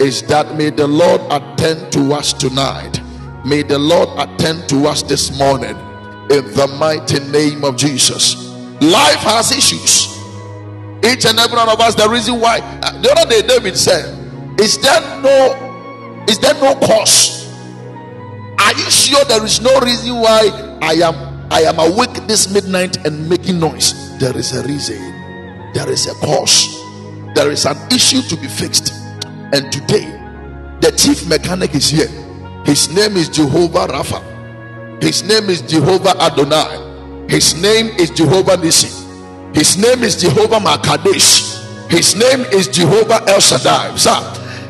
is that may the Lord attend to us tonight. May the Lord attend to us this morning in the mighty name of Jesus. Life has issues. Each and every one of us, the reason why uh, the other day David said, Is there no is there no cause? Are you sure there is no reason why I am I am awake this midnight and making noise? There is a reason, there is a cause, there is an issue to be fixed. And today, the chief mechanic is here. His name is Jehovah Rapha. His name is Jehovah Adonai. His name is Jehovah Nissi. His name is Jehovah Makadesh. His name is Jehovah El Shaddai. Sir,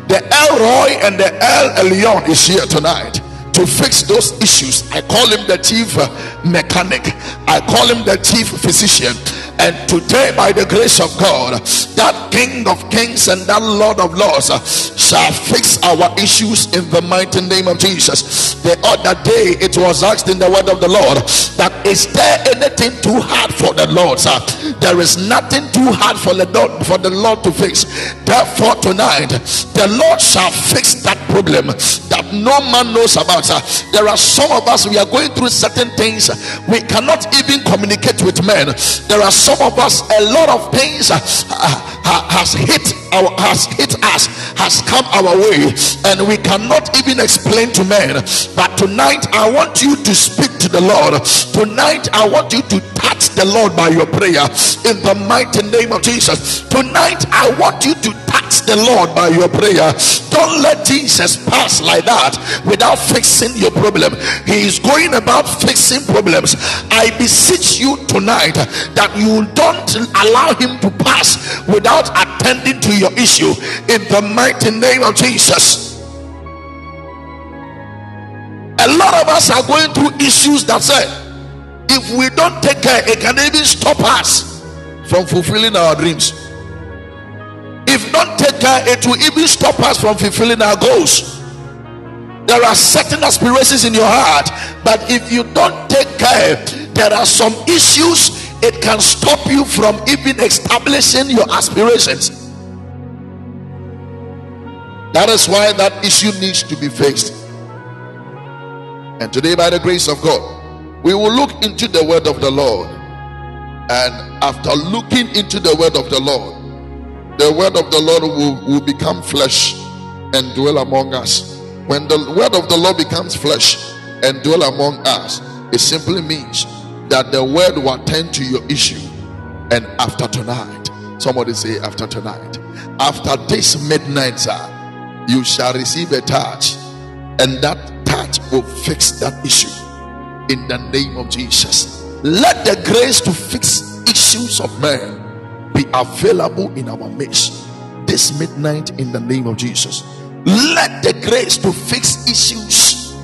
the El Roi and the El Elyon is here tonight to fix those issues. I call him the chief mechanic, I call him the chief physician. And today, by the grace of God, that King of Kings and that Lord of Lords uh, shall fix our issues in the mighty name of Jesus. The other day, it was asked in the word of the Lord that is there anything too hard for the Lord? Sir? There is nothing too hard for the Lord for the Lord to fix. Therefore, tonight the Lord shall fix that problem that no man knows about. Sir. There are some of us we are going through certain things we cannot even communicate with men. There are some of us a lot of things uh, uh, has hit our has hit us has come our way and we cannot even explain to men. But tonight i want you to speak to the lord. Tonight i want you to touch the lord by your prayer. In the mighty name of jesus. Tonight i want you to touch the lord by your prayer. Don't let jesus pass like that without fixing your problem. He is going about fixing problems. I beseech you tonight that you don't allow him to pass without attending to your issue in the mighty name of Jesus. A lot of us are going through issues that say, if we don't take care, it can even stop us from fulfilling our dreams. If not take care, it will even stop us from fulfilling our goals. There are certain aspirations in your heart, but if you don't take care, there are some issues it can stop you from even establishing your aspirations. That is why that issue needs to be faced. And today, by the grace of God, we will look into the word of the Lord. And after looking into the word of the Lord, the word of the Lord will, will become flesh and dwell among us. When the word of the Lord becomes flesh and dwell among us, it simply means that the word will attend to your issue. And after tonight, somebody say, after tonight, after this midnight, sir, you shall receive a touch, and that touch will fix that issue in the name of Jesus. Let the grace to fix issues of men be available in our midst this midnight in the name of Jesus. Let the grace to fix issues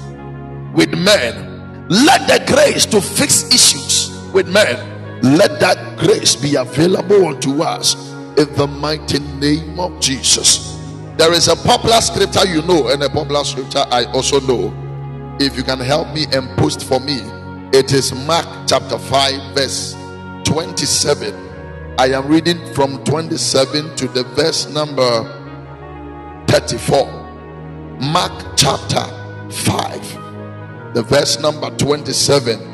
with men let the grace to fix issues with men let that grace be available unto us in the mighty name of jesus. There is a popular scripture you know and a popular scripture i also know. If you can help me and post for me it is mark chapter 5 verse 27 i am reading from 27 to the verse number 34 mark chapter 5 the verse number 27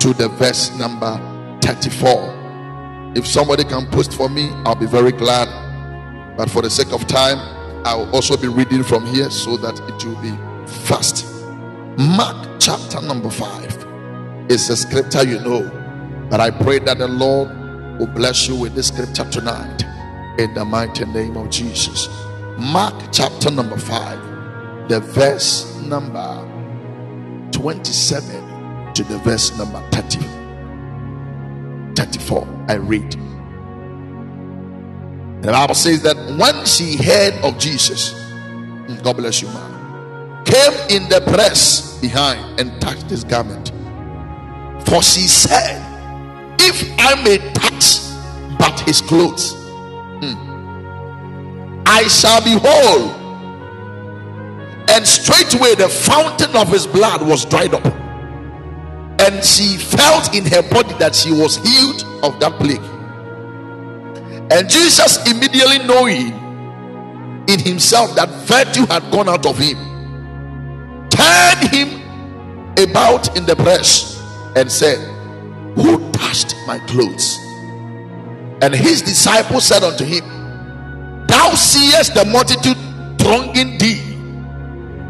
to the verse number 34. If somebody can post for me, I'll be very glad. But for the sake of time, I will also be reading from here so that it will be fast. Mark chapter number 5 is a scripture you know. But I pray that the Lord will bless you with this scripture tonight in the mighty name of Jesus. Mark chapter number 5, the verse number 27 to the verse number 30. 34. I read. The Bible says that when she heard of Jesus, God bless you, man, came in the press behind and touched his garment. For she said, If I may touch but his clothes, hmm, I shall be whole and straightway the fountain of his blood was dried up and she felt in her body that she was healed of that plague and jesus immediately knowing in himself that virtue had gone out of him, turned him about in the press and said, Who touched my clothes? And his disciples said unto him, Thou seest the multitude thronging thee,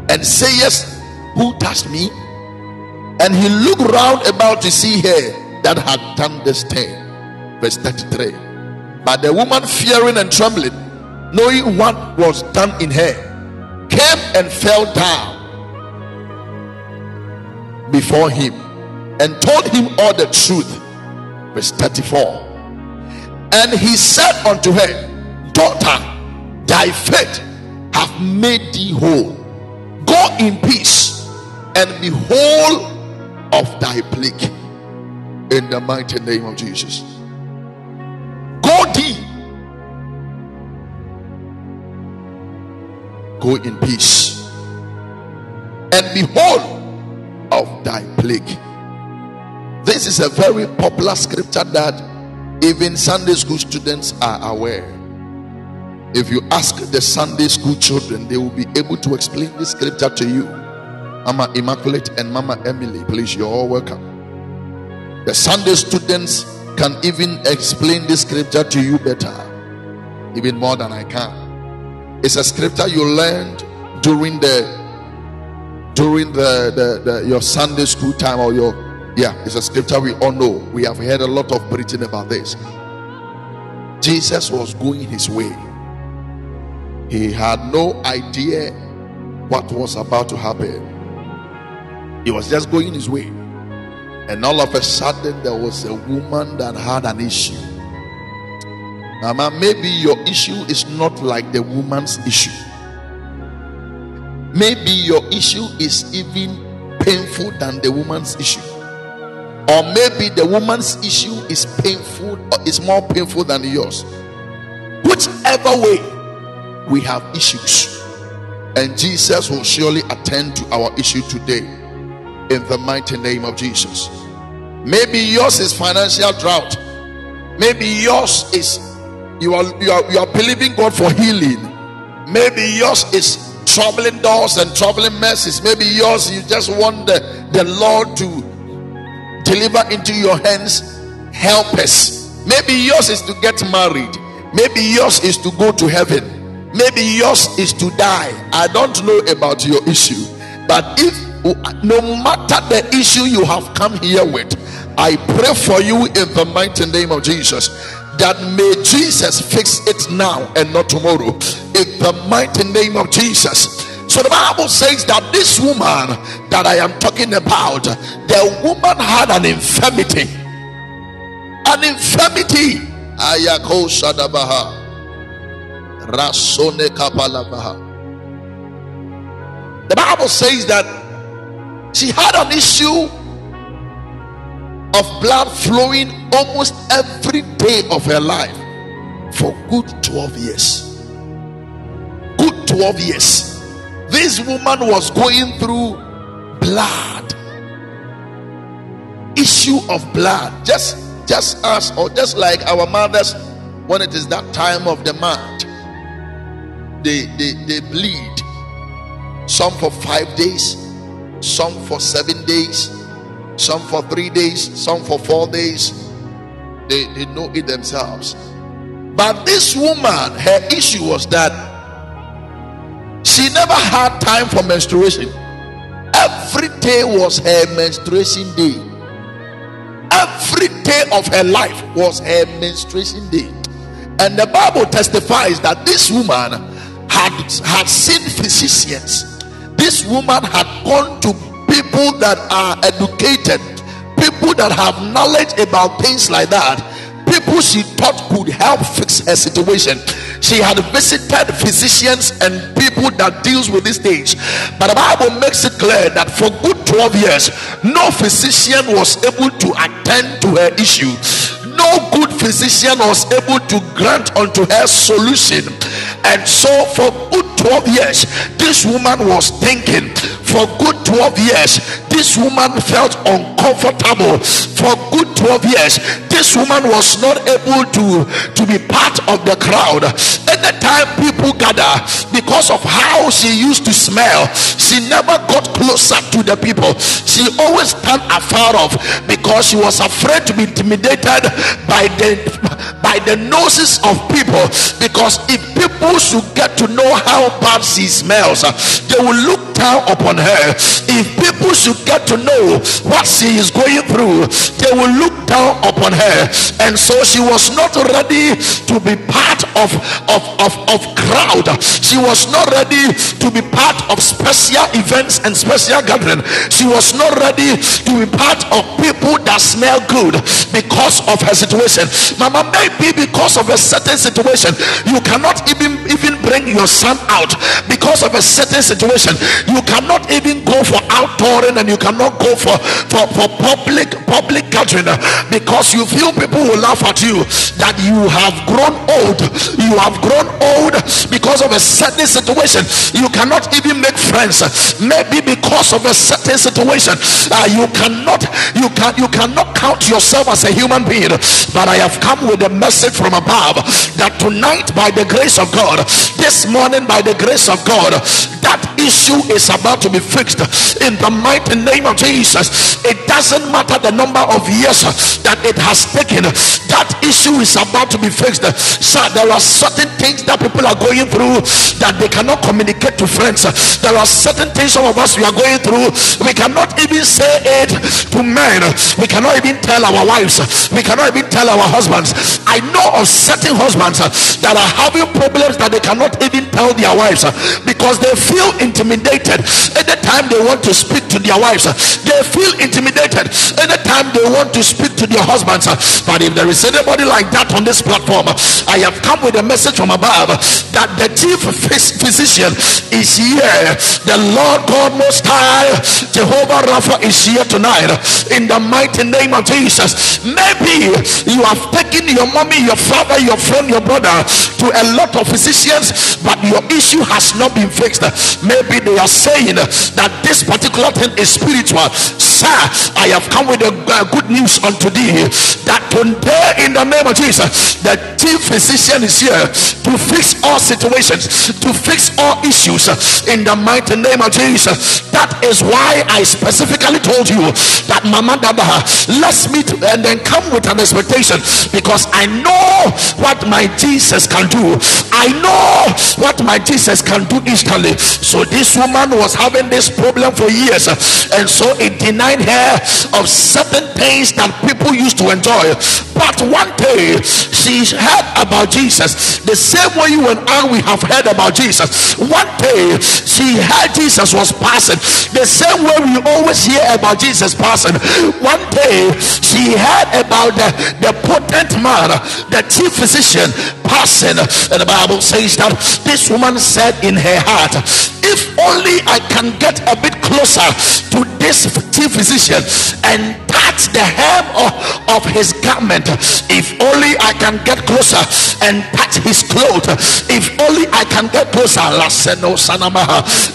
and sayest, Who touched me? And he looked round about to see her that had done this thing. Verse 33. But the woman, fearing and trembling, knowing what was done in her, came and fell down before him and told him all the truth. Verse 34. And he said unto her, Daughter, thy faith hath made thee whole. Go in peace and be whole of thy plague. In the mighty name of Jesus. Go thee. Go in peace and behold of thy plague. This is a very popular scripture that even Sunday school students are aware. If you ask the Sunday school children, they will be able to explain this scripture to you. Mama Immaculate and Mama Emily, please, you're all welcome. The Sunday students can even explain this scripture to you better, even more than I can. It's a scripture you learned during the during the, the, the, your Sunday school time or your yeah, it's a scripture we all know. We have heard a lot of preaching about this. Jesus was going his way. He had no idea what was about to happen. He was just going his way. And all of a sudden, there was a woman that had an issue. Mama, maybe your issue is not like the woman's issue. Maybe your issue is even painful than the woman's issue. Or maybe the woman's issue is painful or is more painful than yours. Whichever way, we have issues. And Jesus will surely attend to our issue today in the mighty name of Jesus. Maybe yours is financial drought. Maybe yours is you are you are, you are believing God for healing. Maybe yours is troubling doors and troubling messes. Maybe yours, you just want the, the Lord to deliver into your hands helpers. Maybe yours is to get married. Maybe yours is to go to heaven. Maybe yours is to die. I don't know about your issue. But if no matter the issue you have come here with, I pray for you in the mighty name of Jesus that may Jesus fix it now and not tomorrow in the mighty name of Jesus. So the Bible says that this woman that I am talking about, the woman had an infirmity. An infirmity. Ayako Shadabaha. Rasone Kapalabaha. The Bible says that she had an issue of blood flowing almost every day of her life for good 12 years. Good 12 years. This woman was going through blood. Issue of blood. Just just us or just like our mothers when it is that time of the month. They they, they bleed. Some for five days, some for seven days, some for three days, some for four days. They, they know it themselves. But this woman, her issue was that she never had time for menstruation. Every day was her menstruation day. Every day of her life was her menstruation day. And the Bible testifies that this woman had, had seen physicians. This woman had gone to people that are educated, people that have knowledge about things like that, people she thought could help fix her situation. She had visited physicians and people that deals with these things. But the Bible makes it clear that for good 12 years, no physician was able to attend to her issue no good physician was able to grant unto her solution and so for good 12 years, this woman was thinking. For good 12 years, this woman felt uncomfortable. For good 12 years, this woman was not able to, to be part of the crowd. Anytime people gather, because of how she used to smell, she never got closer to the people. She always stand afar off because she was afraid to be intimidated by the by the noses of people. Because if people should get to know how bad she smells, they will look down upon her. If people should get to know what she is going through, they will look down upon her. And so she was not ready to be part of, of, of, of crowd. She was not ready to be part of special events and special gathering. She was not ready to be part of people that smell good because of her situation. Mama, maybe because of a certain situation, you cannot even even bring your son out because of a certain situation. You cannot even go for outdooring and you cannot go for, for, for public public gathering because you feel people will laugh at you that you have grown old. You have grown old because of a certain situation. You cannot even make friends. Maybe because of a certain situation, uh, you cannot you can you cannot count yourself as a human being. But I have come with a message from above that tonight, by the grace of God, this morning, by the grace of God, that issue is about to be fixed in the mighty name of Jesus. It doesn't matter the number of years that it has taken, that issue is about to be fixed. So there are certain things that people are going through that they cannot communicate to friends. There are certain things some of us we are going through, we cannot even say it to men, we cannot even tell our wives, we cannot even tell our husbands. I know of certain husbands that are having problems that they cannot even tell their wives because they feel intimidated anytime they want to speak to their wives. They feel intimidated anytime they want to speak to their husbands. But if there is anybody like that on this platform, I have come with a message from above that the chief physician is here. The Lord God Most High, Jehovah Rapha, is here tonight in the mighty name of Jesus. Maybe you have taken your mommy, your father, your friend, your brother to a lot of physicians, but your issue has not been fixed. Maybe they are saying that this particular thing is spiritual. Sir, I have come with a good news unto thee that today, in the name of Jesus, the chief physician is here to fix all situations, to fix all issues uh, in the mighty name of Jesus. That is why I specifically told you that Mama Dada, let's meet and then come with an expectation because I know what my Jesus can do. I know what my Jesus can do instantly. So this woman was having this problem for years, uh, and so it denied her of certain things that people used to enjoy. But one day she heard about Jesus the same way you and I we have heard about Jesus. One day she heard Jesus was passing the same way we always hear about Jesus passing. One day she heard about the, the potent man, the chief physician passing, and the Bible says that this woman said in her heart, If only I can get a bit closer to this chief physician and touch the hem of, of his garment, if only I can get closer and touch his clothes, if only I can get closer,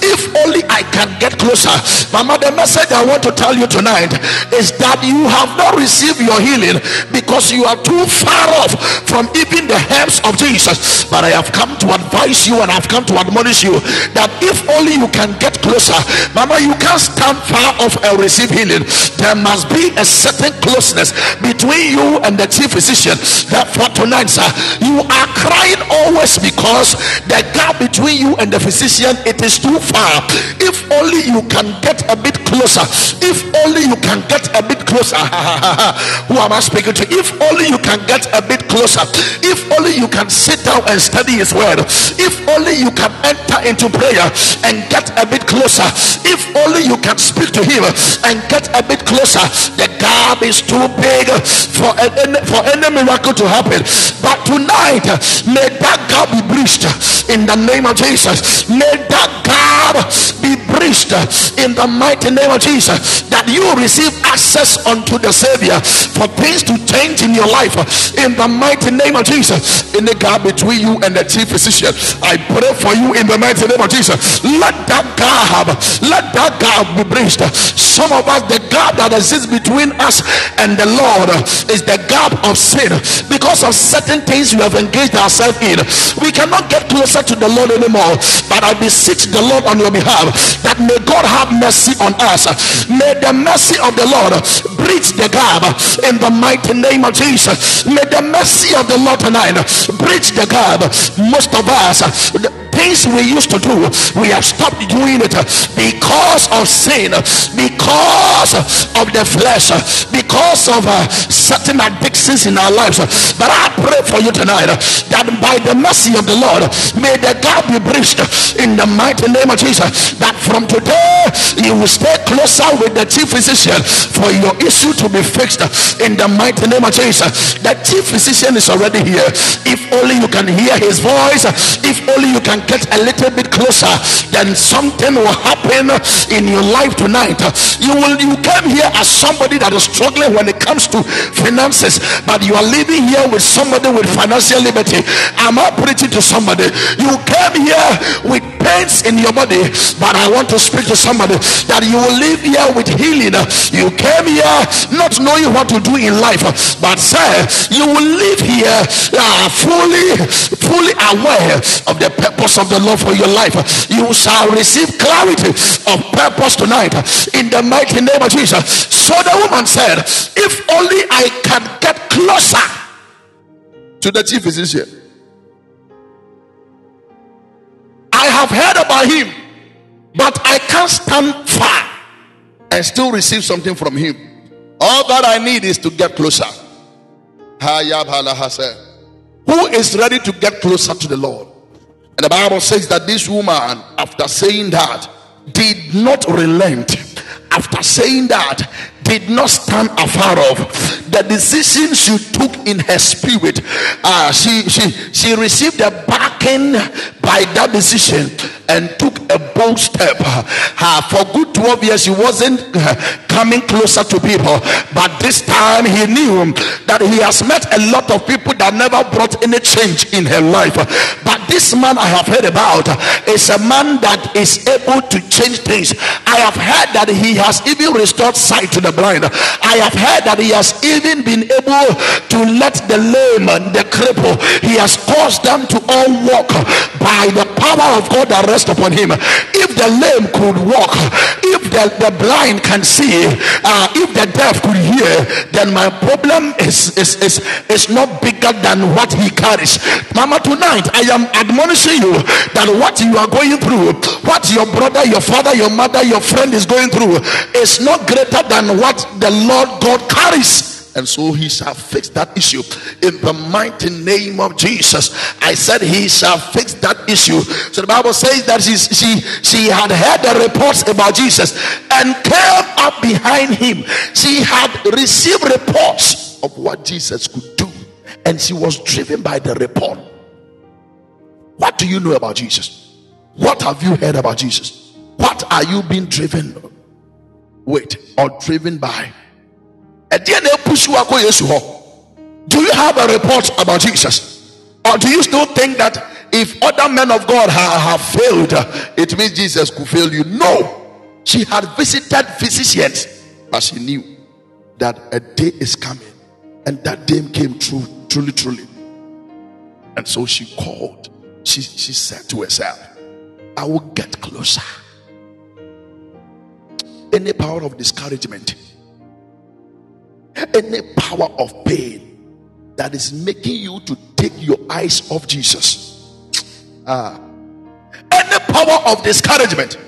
if only I can get closer. Mama, the message I want to tell you tonight is that you have not received your healing because you are too far off from even the hems of Jesus. But I have come to advise you and I've come to admonish you that if only you can get closer, Mama, you can't stand far off and receive healing. There must be a certain closeness between you and the chief physician. Therefore, tonight, sir, you are crying always because the gap between you and the physician it is too far. If only you can get a bit closer. If only you can get a bit closer. Who am I speaking to? If only you can get a bit closer. If only you can sit down and study his word. If only you can enter into prayer and get a bit closer. If only you can speak to him and get a bit closer. The gap is too big for any, for any miracle to happen. But tonight, may that gap be breached in the name of Jesus. May that gap be breached uh, in the mighty name of Jesus. That you receive access unto the Savior for things to change in your life uh, in the mighty name of Jesus. In the gap between you and the chief physician, I pray for you in the mighty name of Jesus. Let that gap, uh, let that gap be bridged. Some of us, the gap that exists between us and the Lord is the gap of sin because of certain things we have engaged ourselves in. We cannot get closer to the Lord anymore. But I beseech the Lord on your behalf that may God have mercy on us. May the mercy of the Lord bridge the gap in the mighty name of Jesus. May the mercy of the Lord tonight bridge the gap. Most of us the things we used to do, we have stopped doing it because of sin, because of the flesh, because of uh, certain addictions in our lives. But I pray for you tonight that by the mercy of the Lord, may the gap be bridged in the mighty name of Jesus. That from today you will stay closer with the chief physician for your issue to be fixed in the mighty name of Jesus. The chief physician is already here. If only you can hear his voice, if only you can get a little bit closer, then something will happen in your life tonight. You will you came here as somebody that is struggling when it comes to finances, but you are living here with somebody with financial liberty. I'm I preaching to somebody? You came here with pains in your body, but I want to speak to somebody that you will live here with healing. You came here not knowing what to do in life, but sir, you will live here uh, fully, fully aware of the purpose of the Lord for your life. You shall receive clarity of purpose tonight in the mighty name of Jesus. So the woman said, If only I can get closer to the chief physician. I have heard about him, but I can't stand far and still receive something from him. All that I need is to get closer. Who is ready to get closer to the Lord? And the Bible says that this woman, after saying that, did not relent. After saying that, did not stand afar of the decision she took in her spirit. Uh, she she she received a backing by that decision and took a bold step. Uh, for good 12 years, she wasn't uh, coming closer to people, but this time he knew that he has met a lot of people that never brought any change in her life. But this man I have heard about is a man that is able to change things. I have heard that he has even restored sight to the blind. I have heard that he has even been able to let the lame and the cripple, he has caused them to all walk by the power of God that rests upon him. If the lame could walk, if the, the blind can see, uh, if the deaf could hear, then my problem is, is, is, is not bigger than what he carries. Mama, tonight I am admonishing you that what you are going through, what your brother, your father, your mother, your friend is going through, is not greater than what the Lord God carries and so he shall fix that issue in the mighty name of Jesus. I said he shall fix that issue. So the Bible says that she she she had heard the reports about Jesus and came up behind him. She had received reports of what Jesus could do, and she was driven by the report. What do you know about Jesus? What have you heard about Jesus? What are you being driven with or driven by? Do you have a report about Jesus? Or do you still think that if other men of God have, have failed, it means Jesus could fail you? No. She had visited physicians, but she knew that a day is coming, and that day came true, truly, truly. And so she called. She, she said to herself, I will get closer. Any power of discouragement any power of pain that is making you to take your eyes off Jesus. Ah. Any power of discouragement,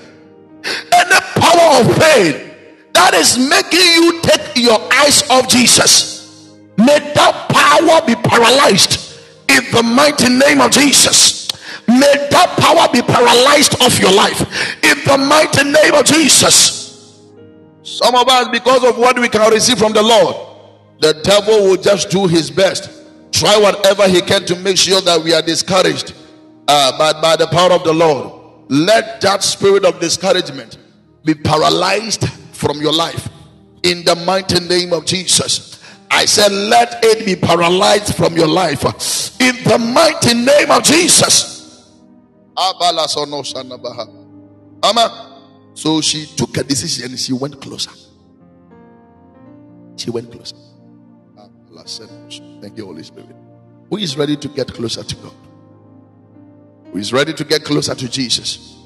any power of pain that is making you take your eyes off Jesus, may that power be paralyzed in the mighty name of Jesus. May that power be paralyzed off your life in the mighty name of Jesus. Some of us, because of what we can receive from the Lord, the devil will just do his best, try whatever he can to make sure that we are discouraged. Uh, but by the power of the Lord, let that spirit of discouragement be paralyzed from your life in the mighty name of Jesus. I said, let it be paralyzed from your life in the mighty name of Jesus. Ama. So she took a decision and she went closer. She went closer. Thank you, Holy Spirit. Who is ready to get closer to God? Who is ready to get closer to Jesus?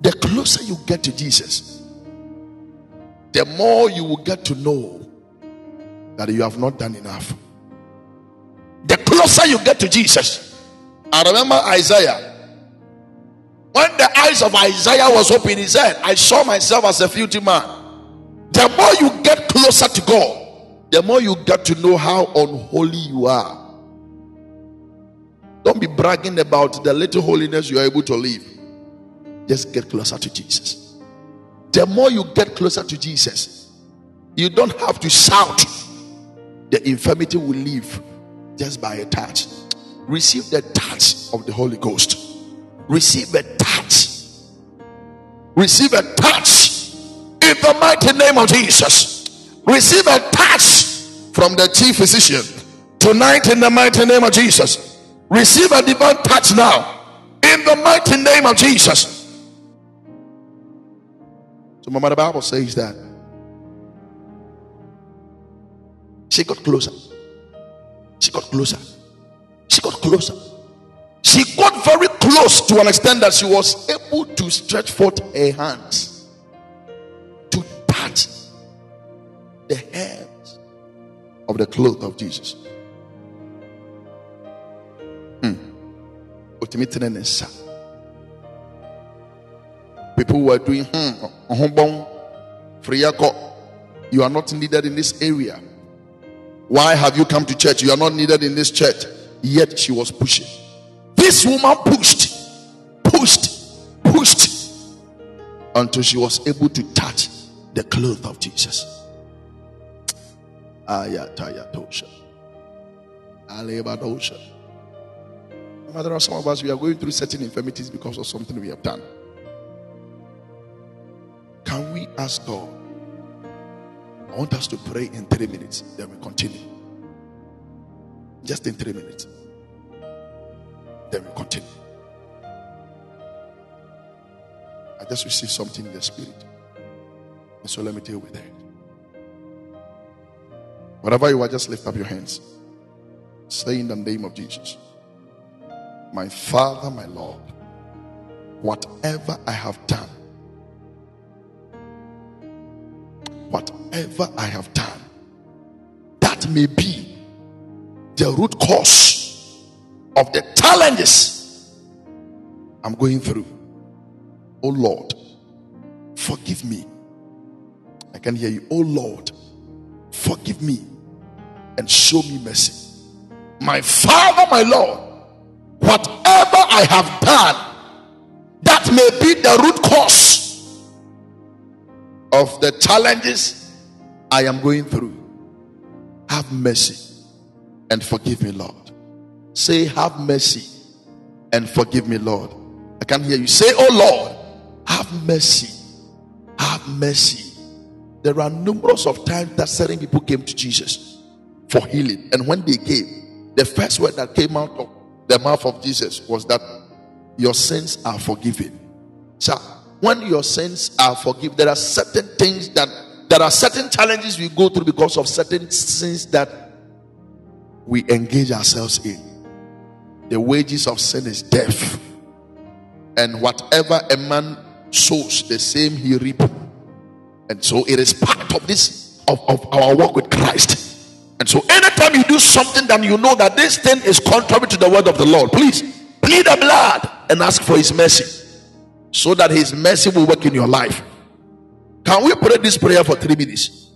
The closer you get to Jesus, the more you will get to know that you have not done enough. The closer you get to Jesus, I remember Isaiah. When the eyes of Isaiah was open, he said, I saw myself as a filthy man. The more you get closer to God, the more you get to know how unholy you are. Don't be bragging about the little holiness you are able to live. Just get closer to Jesus. The more you get closer to Jesus, you don't have to shout. The infirmity will leave just by a touch. Receive the touch of the Holy Ghost. Receive a touch. Receive a touch in the mighty name of Jesus. Receive a touch from the chief physician tonight in the mighty name of Jesus. Receive a divine touch now in the mighty name of Jesus. So, Mama, the Bible says that she got closer. She got closer. She got closer. She got very close to an extent that she was able to stretch forth her hands to touch the hands of the cloth of Jesus. Hmm. People were doing, hmm, you are not needed in this area. Why have you come to church? You are not needed in this church. Yet she was pushing. This woman pushed, pushed, pushed until she was able to touch the cloth of Jesus. Ayatayatosha. Alebadosha. There are some of us, we are going through certain infirmities because of something we have done. Can we ask God? I want us to pray in three minutes, then we continue. Just in three minutes. Then we continue. I just received something in the spirit. And so let me deal with it. Whatever you are, just lift up your hands. Say in the name of Jesus. My Father, my Lord, whatever I have done whatever I have done, that may be the root cause of the challenges I'm going through. Oh Lord, forgive me. I can hear you. Oh Lord, forgive me and show me mercy. My Father, my Lord, whatever I have done, that may be the root cause of the challenges I am going through. Have mercy and forgive me, Lord. Say, Have mercy and forgive me, Lord. I can hear you say, Oh Lord, have mercy. Have mercy. There are numerous of times that certain people came to Jesus for healing, and when they came, the first word that came out of the mouth of Jesus was that your sins are forgiven. So when your sins are forgiven, there are certain things that there are certain challenges we go through because of certain sins that we engage ourselves in. The wages of sin is death, and whatever a man sows, the same he reap. And so it is part of this of, of our work with Christ. And so anytime you do something that you know that this thing is contrary to the word of the Lord, please plead the blood and ask for his mercy so that his mercy will work in your life. Can we pray this prayer for three minutes?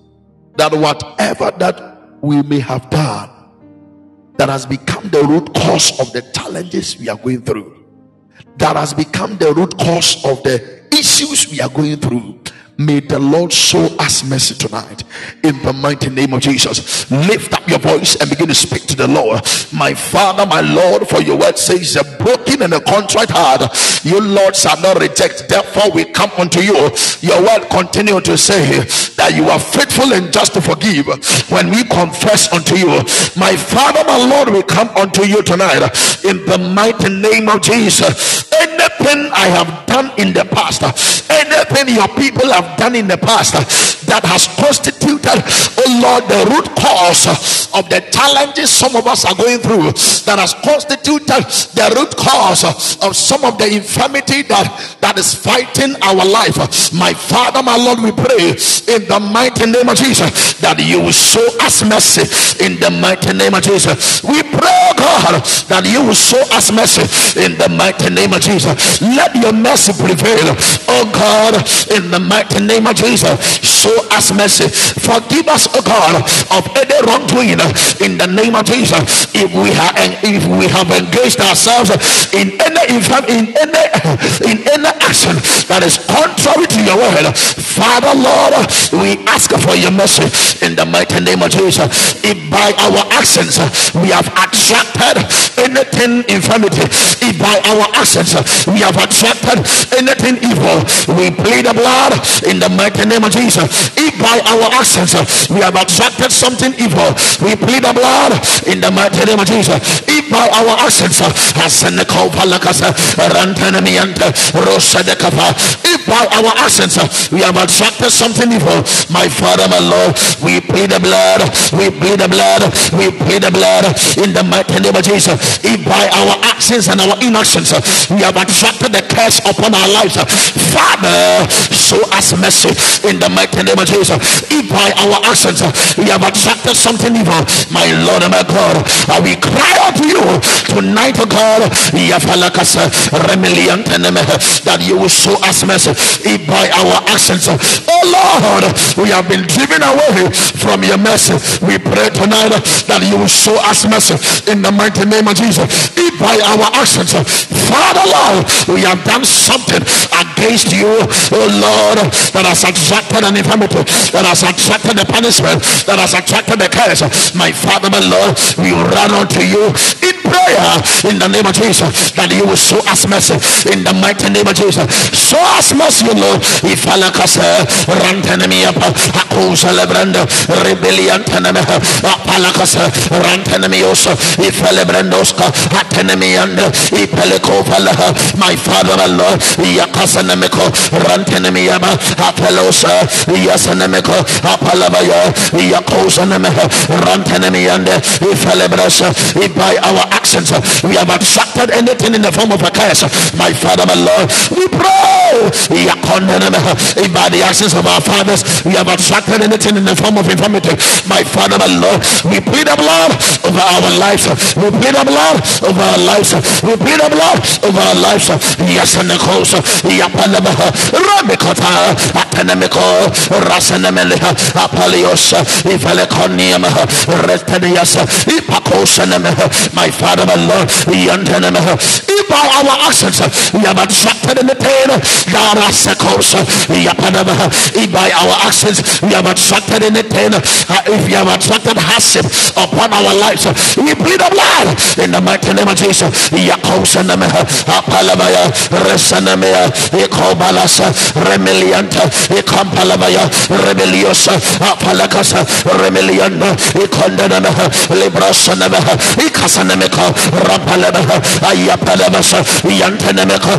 That whatever that we may have done that has become the root cause of the challenges we are going through, that has become the root cause of the issues we are going through, May the Lord show us mercy tonight in the mighty name of Jesus. Lift up your voice and begin to speak to the Lord. My Father, my Lord, for your word says, A broken and a contrite heart, you Lord shall not reject. Therefore, we come unto you. Your word continue to say that you are faithful and just to forgive when we confess unto you. My Father, my Lord, we come unto you tonight in the mighty name of Jesus. Anything I have done in the past, anything your people have done in the past that has constituted, oh Lord, the root cause of the challenges some of us are going through, that has constituted the root cause of some of the infirmity that, that is fighting our life. My Father, my Lord, we pray in the mighty name of Jesus that you will show us mercy in the mighty name of Jesus. We pray, God, that you will show us mercy in the mighty name of Jesus. Let your mercy prevail, oh God, in the mighty name of Jesus. Show us mercy. Forgive us, oh God, of any wrongdoing in the name of Jesus. If we have if we have engaged ourselves in any in any in any action that is contrary to your word, Father Lord, we ask for your mercy in the mighty name of Jesus. If by our actions we have attracted anything infirmity, if by our actions we have attracted anything evil, we plead the blood in the mighty name of Jesus. If by our actions uh, we have attracted something evil, we plead the blood in the mighty name of Jesus. If by our actions, uh, if by our actions uh, we have attracted something evil, my Father, my Lord, we plead the blood, we plead the blood, we plead the blood in the mighty name of Jesus. If by our actions and our inactions we have attracted the curse upon our lives, Father, show us mercy in the mighty name of Jesus. If by our actions we have attracted something evil, my Lord and my God, we cry out to you tonight, oh God, that you will show us mercy. If by our actions, oh Lord, we have been driven away from your mercy, we pray tonight that you will show us mercy in the mighty name of Jesus. If by our actions, Father Lord, we have done something against you, oh Lord, that has attracted an infirmity, that has attracted the punishment, that has attracted the curse. My Father, my Lord, we run unto you in prayer in the name of Jesus that you will show us mercy in the mighty name of Jesus. Show us mercy, Lord. If alakasa rantanemi apa akusa lebranda rebellion taneme apalakasa rantanemi osa if lebrandoska atenemi and ipeleko falaha my father my lord yakasa nemeko rantanemi yaba apelosa yasanemeko apalabaya yakosa nemeha rantanemi and if lebrasa if by our actions we have attracted anything in the form of a curse. My father my lord we pray. By the actions of our fathers we have attracted anything in the form of infirmity. My father my lord we plead the blood over our lives. We plead the blood over our lives. We plead the blood over our lives. Yes and the yapalaba rabikota atenemiko rasenemeleha apalios ifalekonium retenias ipakosenemeha my father my lord yantenemeha by our actions we have attracted in the pain if by our actions we have attracted in the pain uh, if we have attracted hardship upon our lives we plead the blood. In the mighty name of Jesus yakosenemeha apalabaya resenemea ikobalasa remelianta ikampalabaya rebeliosa apalakasa remelianda ikondenemeha librasenemeha ikasanemeka rapalemeha ayapalabasa yantenemeka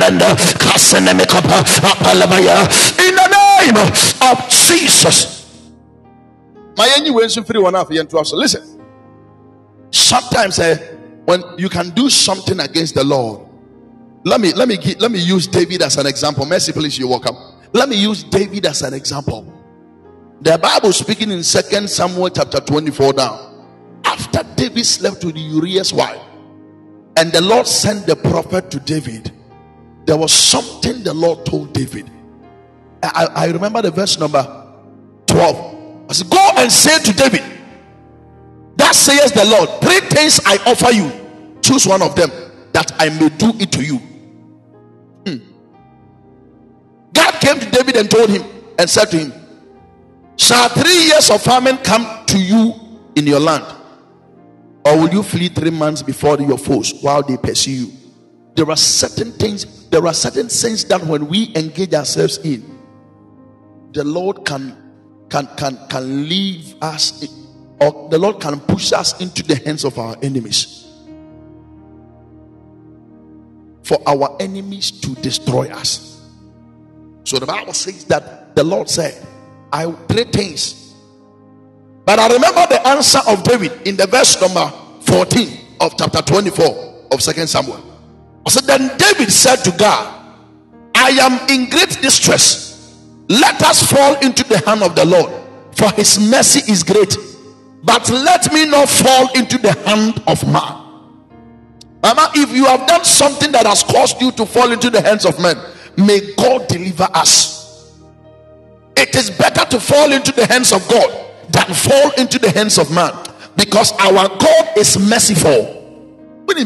in the name of Jesus my anyway free one half listen sometimes eh, when you can do something against the Lord let me let me let me use David as an example. Mercy, please, you're welcome. Let me use David as an example. The Bible speaking in Second Samuel chapter 24 now. After David slept with Uriah's wife, and the Lord sent the prophet to David, there was something the Lord told David. I, I remember the verse number 12. I said, Go and say to David, That says the Lord, three things I offer you. Choose one of them that I may do it to you. Hmm. God came to David and told him and said to him, Shall three years of famine come to you in your land? Or will you flee three months before your foes while they pursue you? There are certain things, there are certain things that when we engage ourselves in, the Lord can can can can leave us or the Lord can push us into the hands of our enemies. For our enemies to destroy us. So the Bible says that the Lord said, I three things. But I remember the answer of David in the verse number 14 of chapter 24 of Second Samuel. Said, Then David said to God, I am in great distress let us fall into the hand of the Lord, for his mercy is great. But let me not fall into the hand of man. Mama, if you have done something that has caused you to fall into the hands of men, may God deliver us. It is better to fall into the hands of God than fall into the hands of man because our God is merciful. What do you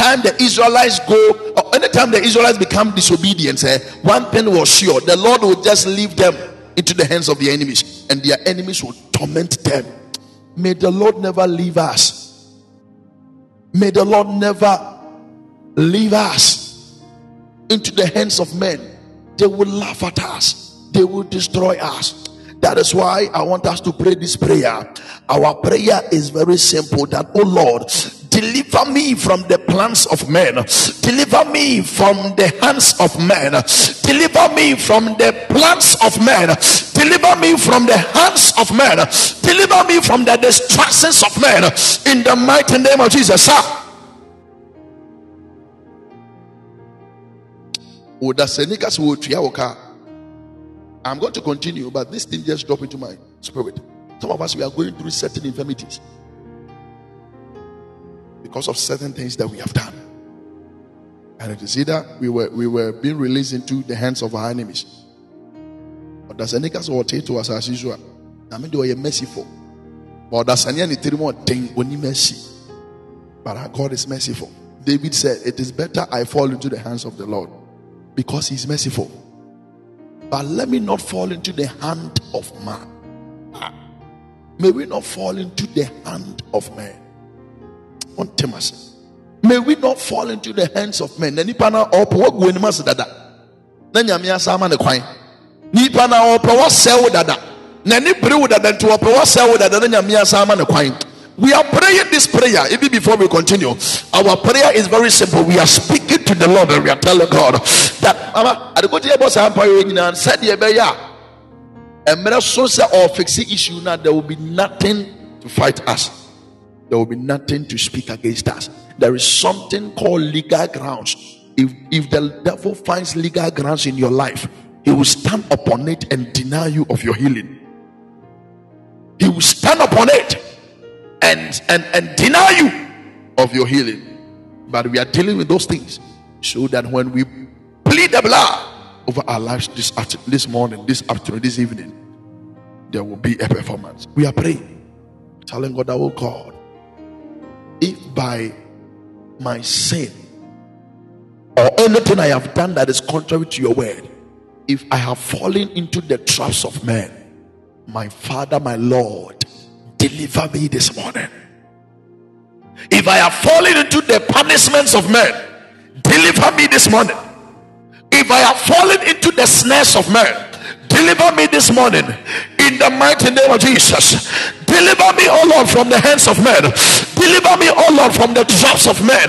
anytime the Israelites go, or anytime the Israelites become disobedient, eh, one thing was sure the Lord will just leave them into the hands of the enemies, and their enemies will torment them. May the Lord never leave us. May the Lord never leave us into the hands of men. They will laugh at us, they will destroy us. That is why I want us to pray this prayer. Our prayer is very simple that, oh Lord, deliver me from the plans of men. Deliver me from the hands of men. Deliver me from the plans of men. Deliver me from the hands of men. Deliver me from the distractions of men. In the mighty name of jesus sir. I'm going to continue, but this thing just dropped into my spirit. Some of us we are going through certain infirmities because of certain things that we have done. And it is either we were we were being released into the hands of our enemies. But does any case or to us as usual? I mean, they were merciful. But does any anything more thing only mercy? But our God is merciful. David said, It is better I fall into the hands of the Lord because he's merciful. But let me not fall into the hand of man. Ah. May we not fall into the hand of man. May we not fall into the hands of men. Nipa na ɔpɛ wagu anim ase dada. Na nyame asa ama ne kwan. Nipa na ɔpɛ wasɛe wo dada. Na ni bere wo dada nti ɔpɛ wasɛe wo dada na nyame asa ama ne kwan. We are praying this prayer even before we continue. Our prayer is very simple. We are speaking to the Lord and we are telling God that Mama, I go to your boss and pray and said the beya. And so say or fixing issue now there will be nothing to fight us there will be nothing to speak against us. There is something called legal grounds. If, if the devil finds legal grounds in your life, he will stand upon it and deny you of your healing. He will stand upon it and, and, and deny you of your healing. But we are dealing with those things so that when we plead the blood over our lives this, after, this morning, this afternoon, this evening, there will be a performance. We are praying, telling God, our oh God, if by my sin or anything I have done that is contrary to your word, if I have fallen into the traps of men, my Father, my Lord, deliver me this morning. If I have fallen into the punishments of men, deliver me this morning. If I have fallen into the snares of men, deliver me this morning in the mighty name of Jesus. Deliver me, oh Lord, from the hands of men. Deliver me, oh Lord, from the traps of men.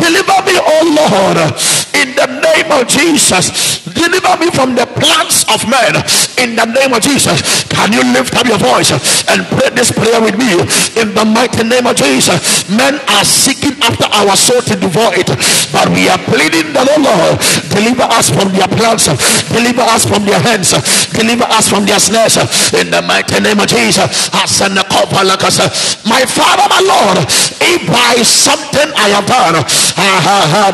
Deliver me, oh Lord, in the name of Jesus. Deliver me from the plans of men in the name of Jesus. Can you lift up your voice and pray this prayer with me in the mighty name of Jesus? Men are seeking after our soul to devour it, but we are pleading the Lord, deliver us from their plans, deliver us from their hands, deliver us from their snares in the mighty name of Jesus. My Father, my Lord, if by something I have done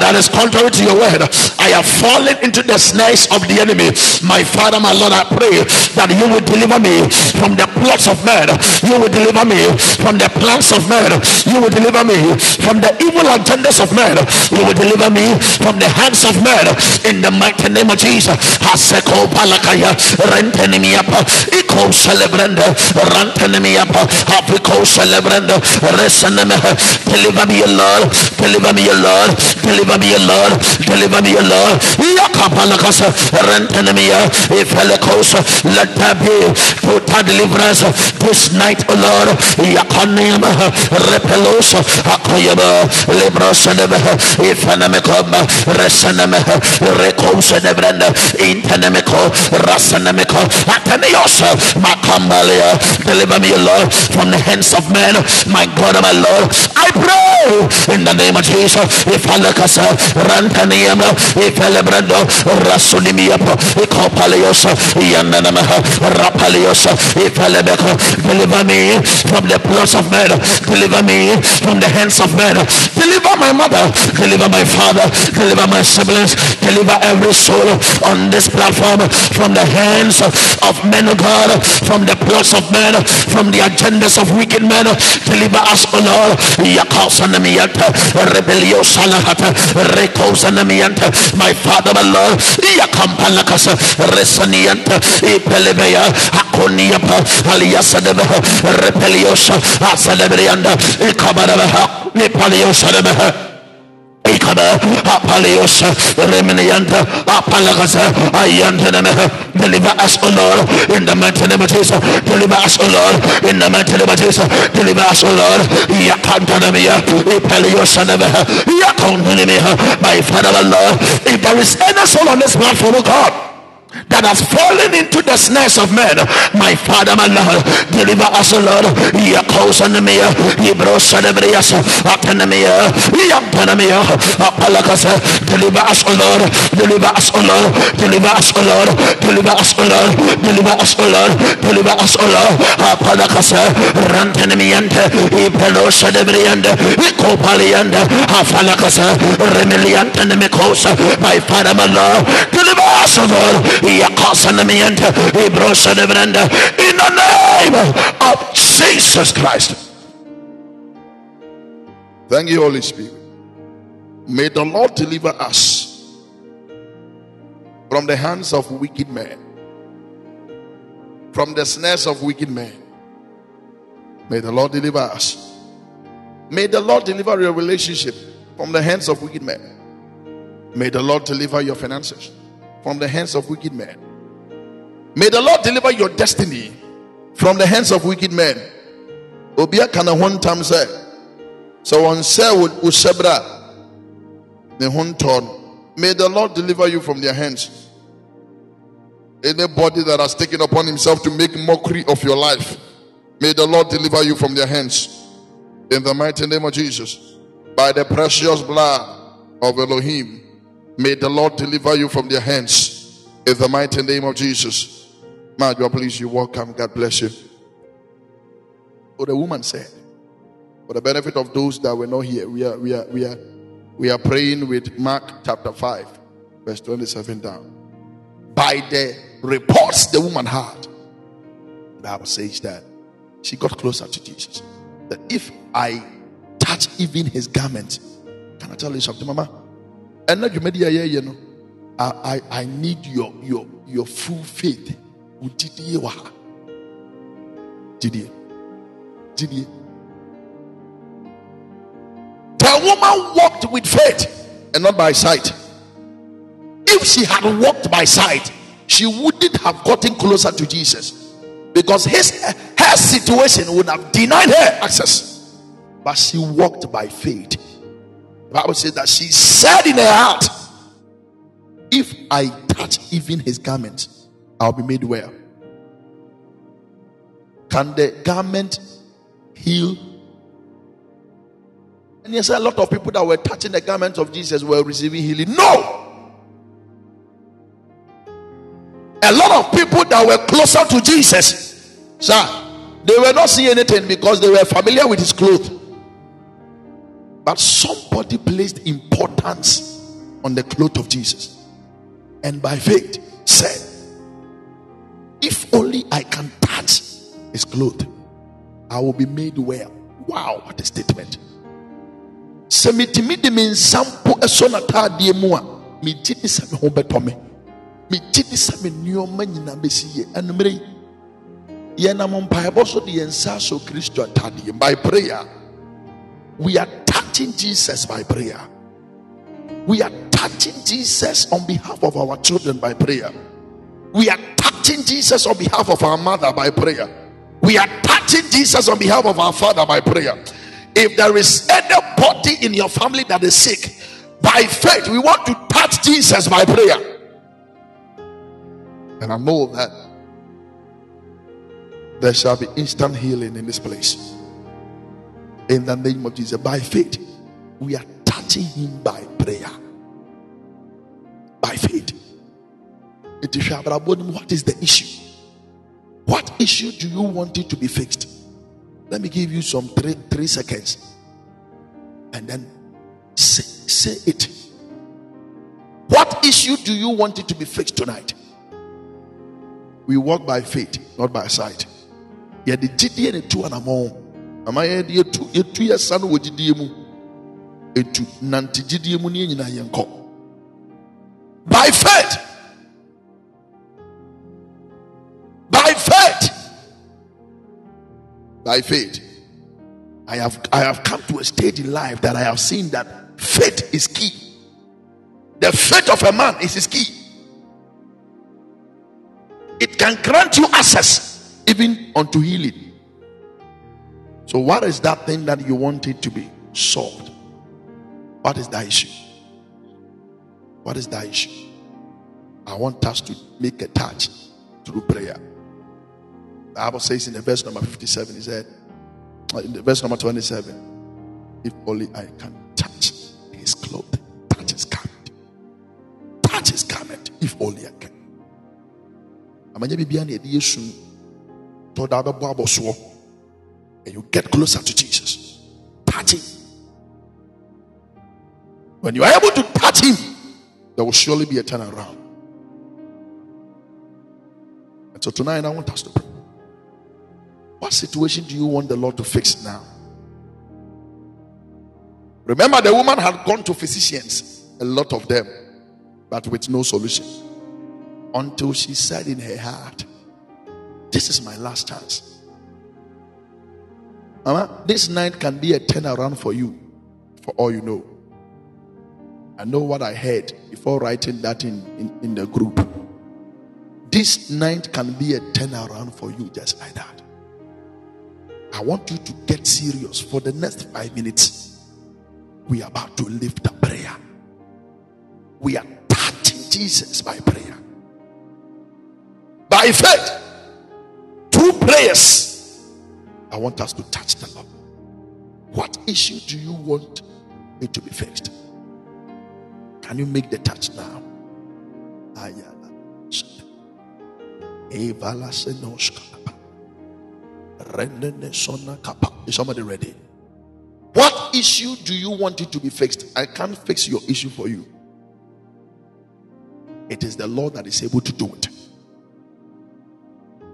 that is contrary to your word, I have fallen into the snares of the enemy. My Father, my Lord, I pray that you will deliver me from the plots of men. You will deliver me from the plans of men. You will deliver me from the evil agendas of men. You will deliver me from the hands of men. In the mighty name of Jesus. Haseko palakaya iko deliver me Lord deliver me Lord deliver me Lord deliver me Lord let there be total deliverance this night O Lord. Yakanema repelos akoyaba libroseneme ifenemekoma reseneme rekosenebranda intenemeko rasenemeko ateneos makambalia deliver me Lord from the hands of men. My God my Lord I pray in the name of Jesus. If alakasa rantaniama if elebrando rasunimiapo ikopalios yananamaha rapalios if deliver me from the plots of men deliver me from the hands of men deliver my mother. Deliver my father. Deliver my siblings. Deliver every soul on this platform from the hands of men of God from the plots of men from the agendas of wicked men. Deliver us O Lord. Yakasanamiyanta rebellion salahata my father my Lord. Yakampalakasa resanianta ipelebeya. Akoniapa aliyasadeba repeliosa. Asalebrianda ikabarabaha nipaliosadeba Ikaba apalios reminianta apalagaza ayantaneme deliver us O Lord in the mighty name of Jesus. Deliver us O Lord in the mighty name of Jesus. Deliver us O Lord. Yakantanamia ipaliosaneme yakontanamia my father Lord. If there is any soul on this platform of God that has fallen into the snares of men. My Father, my Lord, deliver us, O Lord. Yakosanamia, Ibrosadebrias, Atanamia, Yantanamia, Apalakasa, deliver us, Lord, deliver us, Lord, deliver us, Lord, deliver us, Lord, deliver us, Lord, deliver us, O Lord, Apalakasa, Rantanamiante, Ipelosadebrianda, Ikopalianda, Afalakasa, Remiliantanamikosa, my Father, my Lord, deliver us, O Lord in the name of Jesus Christ. Thank you, Holy Spirit. May the Lord deliver us from the hands of wicked men, from the snares of wicked men. May the Lord deliver us. May the Lord deliver your relationship from the hands of wicked men. May the Lord deliver your finances from the hands of wicked men. May the Lord deliver your destiny from the hands of wicked men. Obia kana say, so on say usebra the hunton. May the Lord deliver you from their hands. Anybody that has taken upon himself to make mockery of your life, may the Lord deliver you from their hands. In the mighty name of Jesus, by the precious blood of Elohim, May the Lord deliver you from their hands in the mighty name of Jesus. Madua, please, you welcome. God bless you. What the woman said, for the benefit of those that were not here, we are we are we are we are praying with Mark chapter 5, verse 27 down. By the reports the woman had, the Bible says that she got closer to Jesus. That if I touch even his garment, can I tell you something, Mama? Ɛnna dwumadi a yɛyɛ no I, I, I need your, your, your full faith. Wa ha. Didie. Didie. The woman walked with faith and not by sight. If she had walked by sight, she wouldn't have gotten closer to Jesus because his her situation would have denied her access. But she walked by faith. Bible says that she said in her heart, If I touch even his garment, I'll be made well. Can the garment heal? And yes, a lot of people that were touching the garment of Jesus were receiving healing. No! A lot of people that were closer to Jesus, sir, they were not seeing anything because they were familiar with his clothes. But somebody placed importance on the cloth of Jesus. And by faith said, If only I can touch his clothes, I will be made well. Wow, what a statement. sɛ metumi de me nsa mpo ɛsɔ n'ataadeɛ mu a megye di sɛ me ho bɛtɔ me megye di sɛ so de yɛn kristo ataadeɛ by prayer we are touching jesus by prayer we are touching jesus on behalf of our children by prayer we are touching jesus on behalf of our mother by prayer we are touching jesus on behalf of our father by prayer if there is anybody in your family that is sick, by faith, we want to touch Jesus by prayer. And I know that there shall be instant healing in this place. In the name of Jesus, by faith, we are touching him by prayer. By faith. What is the issue? What issue do you want it to be fixed? Let me give you some three, three seconds. And then say, say it. What issue do you want it to be fixed tonight? We walk by faith, not by sight. Yeah, the GDA and two and among. Am I here two year two years son with GDM? Etu nanti GDM ni nyina yenko. By faith. By faith by faith. I have I have come to a stage in life that I have seen that faith is key. The faith of a man is his key. It can grant you access even unto healing. So, what is that thing that you want it to be solved? What is that issue? What is that issue? I want us to make a touch through prayer. The Bible says in the verse number 57, he said, uh, in the verse number 27, if only I can touch his clothing, touch his garment, touch his garment, if only I can. Amanya bibia na yɛde yɛsu tɔ da bɛbɔ abɔsoɔ and you get closer to Jesus. Touch him. When you are able to touch him, there will surely be a turnaround. And so tonight I want us to pray. What situation do you want the Lord to fix now? Remember, the woman had gone to physicians, a lot of them, but with no solution. Until she said in her heart, This is my last chance. Mama, this night can be a turnaround for you, for all you know. I know what I heard before writing that in, in, in the group. This night can be a turnaround for you, just like that. I want you to get serious for the next five minutes. We are about to lift a prayer. We are touching Jesus by prayer. By faith. Two prayers. I want us to touch the Lord. What issue do you want it to be fixed? Can you make the touch now? Is somebody ready? What issue do you want it to be fixed? I can't fix your issue for you. It is the Lord that is able to do it.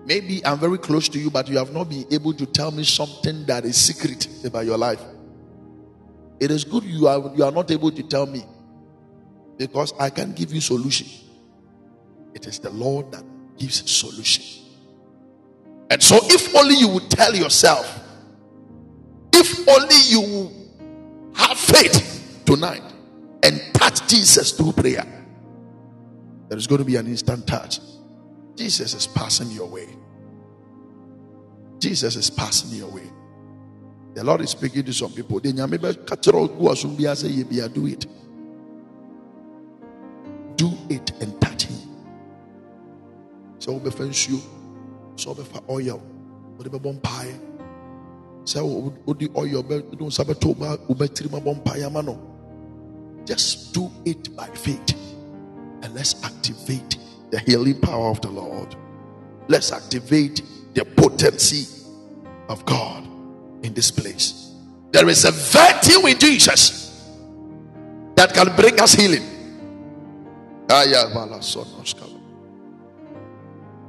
Maybe I'm very close to you, but you have not been able to tell me something that is secret about your life. It is good you are you are not able to tell me because I can give you solution. It is the Lord that gives solution. And so, if only you would tell yourself, if only you have faith tonight and touch Jesus through prayer, there is going to be an instant touch. Jesus is passing your way. Jesus is passing your way. The Lord is speaking to some people. Do it. Do it and touch Him. sɛ wobɛfa nsuo sɛ wobɛfa oil wode bɛbɔ So sɛ wode oil wode nsa bɛto wobɛtiri ma bɔ mpaeɛ ama no just do it by faith and let's activate the healing power of the lord let's activate the potency of god in this place there is a virtue in jesus that can bring us healing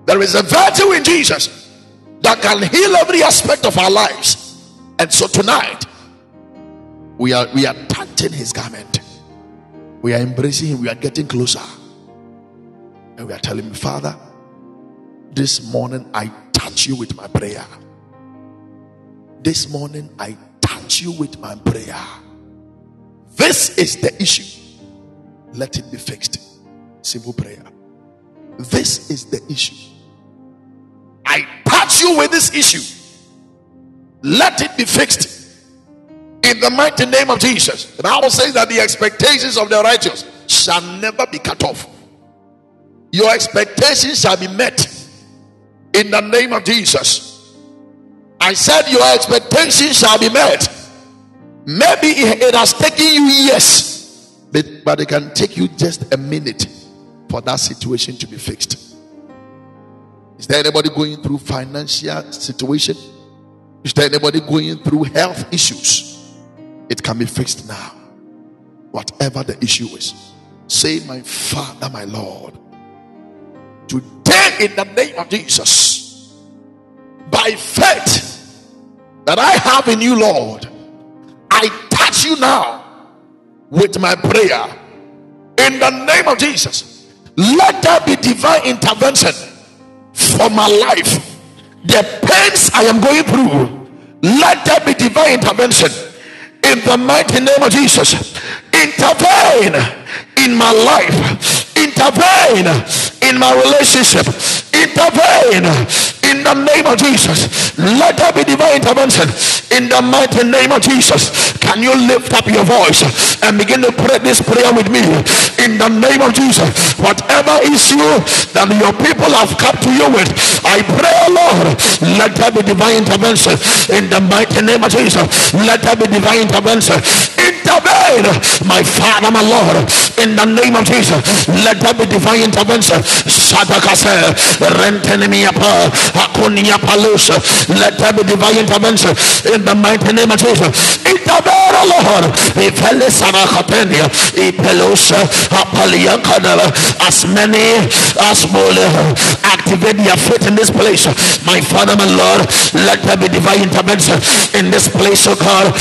there is a virtue in Jesus that can heal every aspect of our lives. And so tonight, we are we are touching his garment. We are embracing him. We are getting closer. And we are telling him, Father, this morning I touch you with my prayer. This morning I touch you with my prayer. This is the issue. Let it be fixed. Simple prayer. This is the issue. I touch you with this issue. Let it be fixed in the mighty name of Jesus. The Bible says that the expectations of the righteous shall never be cut off. Your expectations shall be met in the name of Jesus. I said, Your expectations shall be met. Maybe it has taken you years, but, it can take you just a minute for that situation to be fixed. Is there anybody going through financial situation? Is there anybody going through health issues? It can be fixed now. Whatever the issue is. Say, My Father, my Lord. Today, in the name of Jesus, by faith that I have in you, Lord, I touch you now with my prayer. In the name of Jesus let there be divine intervention for my life. The pains I am going through, let there be divine intervention in the mighty name of Jesus. Intervene in my life, intervene in my relationship, intervene in the name of Jesus. Let there be divine intervention in the mighty name of Jesus. Can you lift up your voice and begin to pray this prayer with me in the name of Jesus? Whatever issue that your people have come to you with, I pray, Lord, let there be divine intervention in the mighty name of Jesus. Let there be divine intervention. Intervene, my Father, my Lord, in the name of Jesus. Let there be divine intervention. Let there be divine intervention in the mighty name of Jesus. Intervene, Lord. As many as will uh, activate their faith in this place. My Father, my Lord, let there be divine intervention in this place, oh God.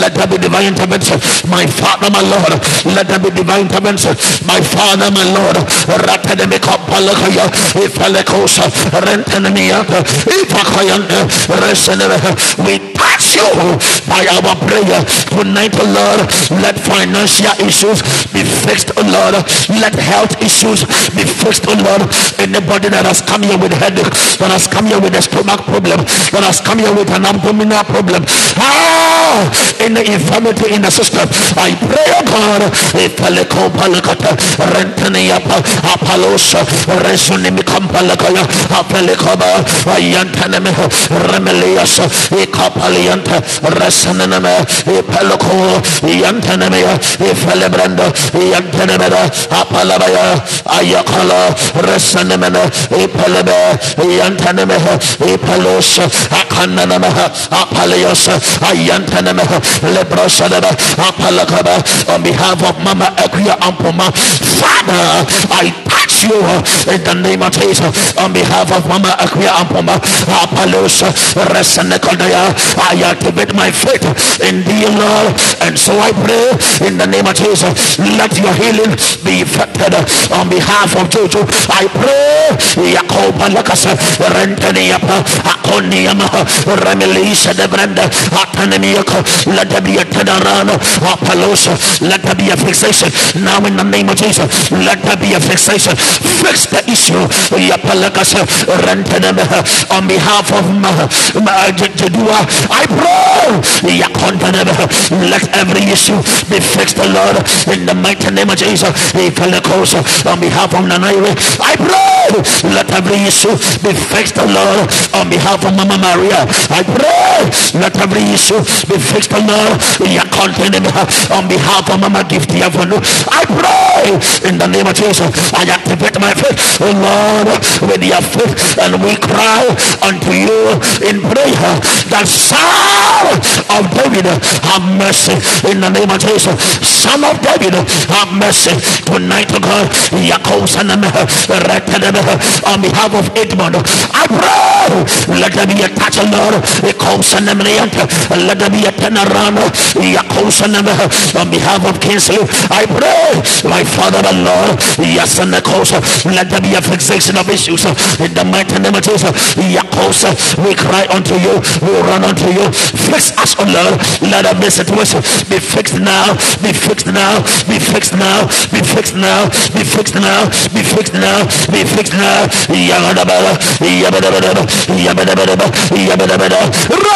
Let there be divine intervention. My Father, my Lord, let there be divine intervention. My Father, my Lord, Ratanemi Kompalakaya, if Alekosa, Rentanemiata, if Akayanda, we touch you by our prayer tonight, Lord. Let financial issues be fixed, Lord. Let health issues be fixed, Lord. Anybody that has come here with headache, that has come here with a stomach problem, that has come here with an abdominal problem, ah, in the infirmity in the system, I pray, oh God, if Palekopalakata, Rentaniapa, Apalosa, Resonimikampalakaya, Apelekaba, Ayantaneme, Remelias, Ifelebrando, Yantaneme, Apalabaya, Ayakala, Lebrosaneme, Apalakaba, on behalf of Mama Equia Ampoma, Father, I touch you in the name of Jesus. On behalf of Mama Equia Ampoma, Apalos, Resanekondaya, I activate my faith in thee, Lord, and so I pray in the name of Jesus, let your healing be effected on behalf of Jojo. I pray, Yakoba Lakasa, Rentaniapa, Akoniama, Remelisa de Brenda, Atanemiaka, let there be a Tadarana, Apalosa, let there be a fixation now in the name of Jesus. Let there be a fixation fix the issue on behalf of Jedua. I pray let every issue be fixed, Lord, in the mighty name of Jesus. On behalf of Nanaire, I pray let every issue be fixed, Lord, on behalf of Mama Maria. I pray let every issue be fixed, Lord, in your content on behalf of Mama Gift I pray in the name of Jesus. I activate my faith, oh Lord, with your faith, and we cry unto you in prayer that Son of David have mercy in the name of Jesus. Son of David have mercy tonight, oh God. On behalf of Edmond, I pray let there be a touch, oh Lord. Let there be a turnaround. On behalf of Kingsley, I pray, my Father, Lord, and the cause. Let there be a fixation of issues in the mighty name of Jesus. Yakos, we cry unto you, we run unto you. Fix us, oh Lord. Let every situation be fixed now, be fixed now, be fixed now, be fixed now, be fixed now, be fixed now, be fixed now. Yabadabada, yabadabada, yabadabada, yabadabada.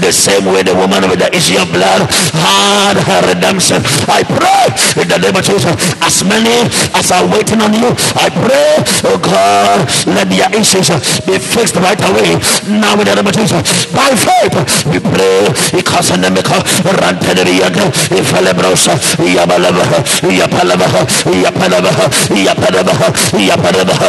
The same way the woman with the issue of blood had her redemption. I pray in the name of Jesus, as many as are waiting on you, I pray, oh God, let their issues be fixed right away. Now in the name of Jesus, by faith, we pray. Because in the Mika, Rantaneriaga, Ifalebrosa, Yabalabaha, Yapalabaha, Yapalabaha, Yapalabaha, Yapalabaha,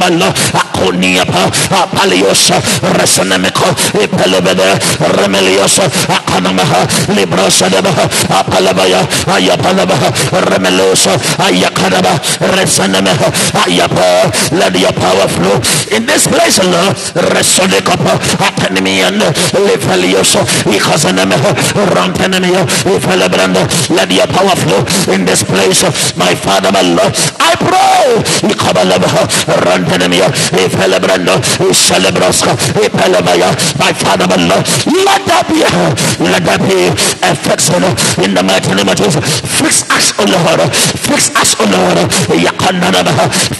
my Lord, Akoniapa, Apaliosa, Resanemico, Ipelebede, Remeliosa, Akanamaha, Librosa, Apalabaya, Ayapalabaha, Remelosa, Ayakanaba, Resanamaha, Ayapa, let your power flow. In this place, Lord, Resonekapa, Atanimian, Lefeliosa, Ikasanamaha, Rantanamia, Ifelebranda, let your power flow. In this place, my Father, my Lord, I pray, my Father, my Lord, let that be, let that be affection in the mighty name of Jesus. Fix us, O Lord, fix us, O Lord,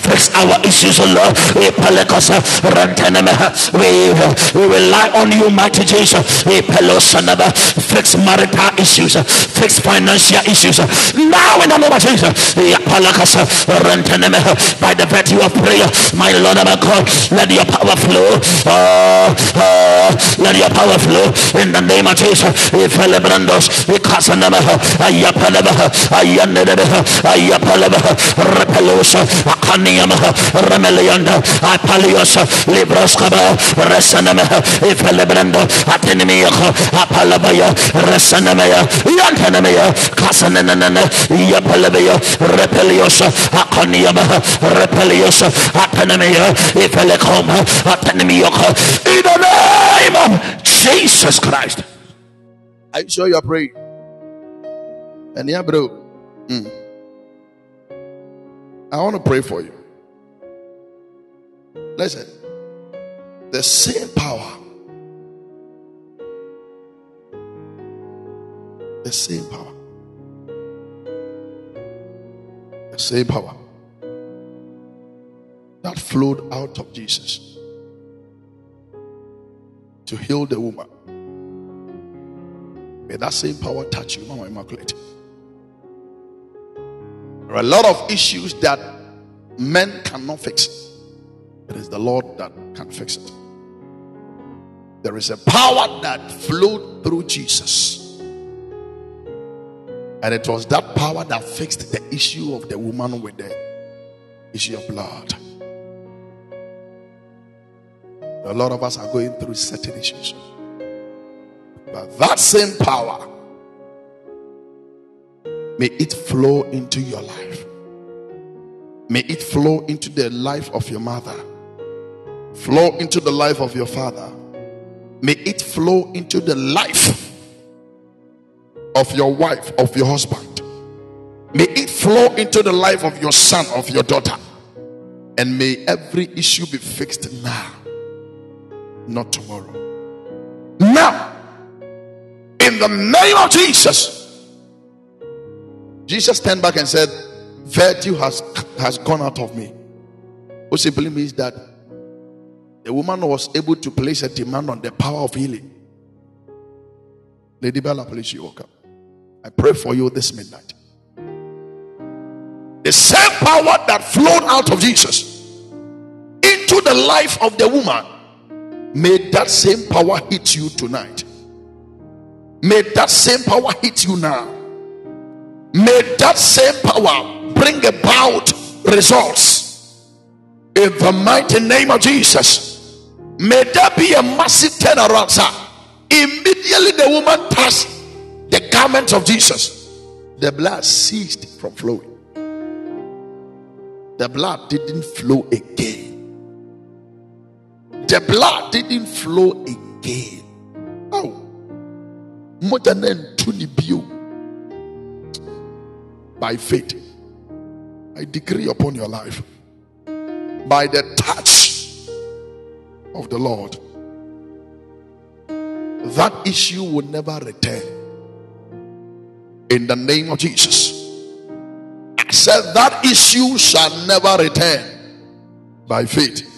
fix our issues, O Lord, we, rely on you, mighty Jesus, fix marital issues, fix financial issues, now in the name of Jesus, Yapalakasa, Rantanamaha, by the virtue of prayer, my Lord my God, let your power flow, uh, uh, let your power flow. In the name of Jesus, Ifelebrandos, Ikasanamaha, Ayapalabaha, Ayanadabaha, Ayapalabaha, Repelosa, Akaniamaha, Remelianda, Apaliosa, Libroskaba, Resanamaha, Ifelebrando, Atenemiaha, Apalabaya, Resanamaya, Yantanamaya, Kasananana, Yapalabaya, Repeliosa, Atanamaya, Ifelekoma, Atanemiaka, in the name of Jesus Christ. Are you sure you are praying? And yeah, bro. Mm. I want to pray for you. Listen, the same power, the same power, the same power that flowed out of Jesus to heal the woman. May that same power touch you, Mama Immaculate. There are a lot of issues that men cannot fix. It is the Lord that can fix it. There is a power that flowed through Jesus. And it was that power that fixed the issue of the woman with the issue of blood. A lot of us are going through certain issues. But that same power May it flow into your life. May it flow into the life of your mother, flow into the life of your father. May it flow into the life of your wife, of your husband. May it flow into the life of your son, of your daughter. And may every issue be fixed now, not tomorrow. Now, in the name of Jesus. Jesus turned back and said, Virtue has, has gone out of me. What simply means that the woman was able to place a demand on the power of healing. Lady Bella, please, you woke up. I pray for you this midnight. The same power that flowed out of Jesus into the life of the woman, may that same power hit you tonight. May that same power hit you now. May that same power bring about results in the mighty name of Jesus. May there be a massive turnaround, sir. Immediately the woman touched the garment of Jesus, the blood ceased from flowing. The blood didn't flow again. The blood didn't flow again. Oh, more than by faith. I decree upon your life by the touch of the Lord that issue will never return. In the name of Jesus, I said that issue shall never return by faith.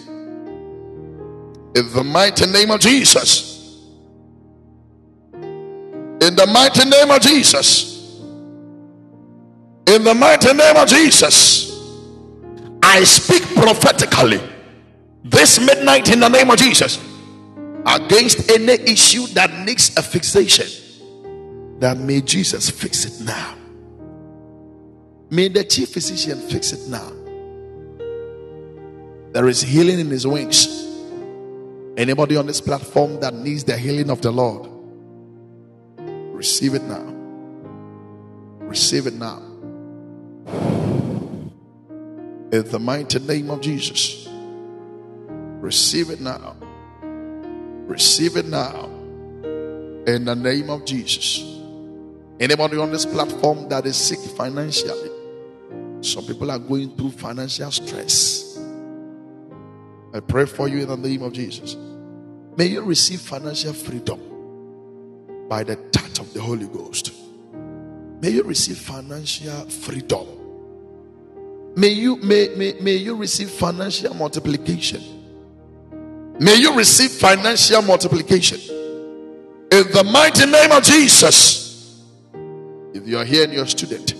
In the mighty name of Jesus. In the mighty name of Jesus. In the mighty name of Jesus, I speak prophetically this midnight in the name of Jesus against any issue that needs a fixation. That may Jesus fix it now. May the chief physician fix it now. There is healing in his wings. Anybody on this platform that needs the healing of the Lord, receive it now. Receive it now. In the mighty name of Jesus. Receive it now. Receive it now. In the name of Jesus. Anybody on this platform that is sick financially? Some people are going through financial stress. I pray for you in the name of Jesus. May you receive financial freedom by the touch of the Holy Ghost. May you receive financial freedom May you may, may, may you receive financial multiplication. May you receive financial multiplication. In the mighty name of Jesus. If you are here and you're a student,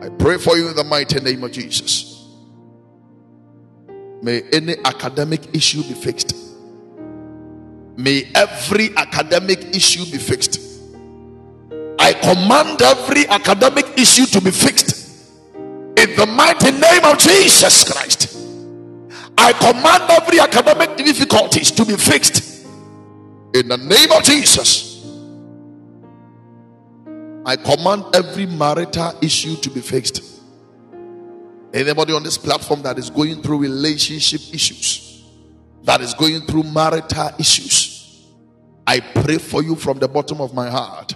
I pray for you in the mighty name of Jesus. May any academic issue be fixed. May every academic issue be fixed. I command every academic issue to be fixed in the mighty name of Jesus Christ. I command every academic difficulties to be fixed in the name of Jesus. I command every marital issue to be fixed. Anybody on this platform that is going through relationship issues, that is going through marital issues, I pray for you from the bottom of my heart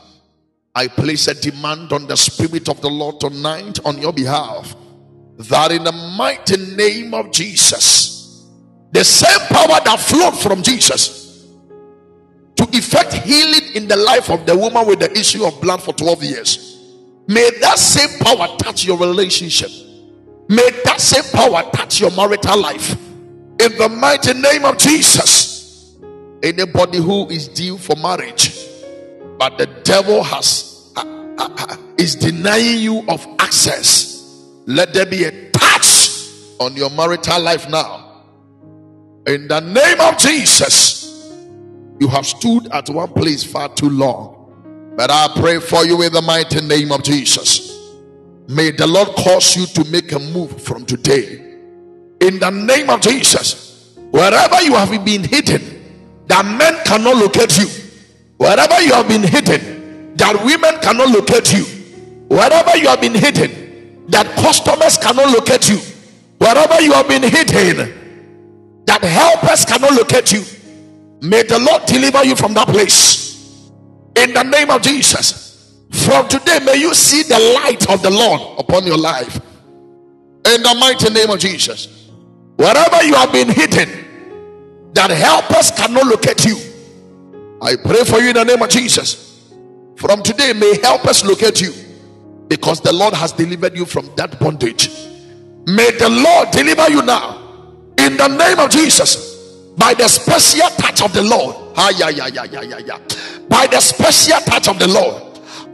I place a demand on the Spirit of the Lord tonight on your behalf that in the mighty name of Jesus, the same power that flowed from Jesus to effect healing in the life of the woman with the issue of blood for 12 years, may that same power touch your relationship. May that same power touch your marital life. In the mighty name of Jesus, anybody who is due for marriage, but the devil has uh, uh, uh, is denying you of access let there be a touch on your marital life now. In the name of jesus you have stood at one place far too long. But i pray for you in the mighty name of jesus may the lord cause you to make a move from today in the name of jesus wherever you have been hidden that men cannot locate you Wherever you have been hidden, that women cannot locate you. Wherever you have been hidden, that customers cannot locate you. Wherever you have been hidden, that helpers cannot locate you. May the Lord deliver you from that place. In the name of Jesus. From today, may you see the light of the Lord upon your life. In the mighty name of Jesus. Wherever you have been hidden, that helpers cannot locate you. I pray for you in the name of Jesus. From today, may helpers locate you because the Lord has delivered you from that bondage. May the Lord deliver you now in the name of Jesus by the special touch of the Lord. By the special touch of the Lord,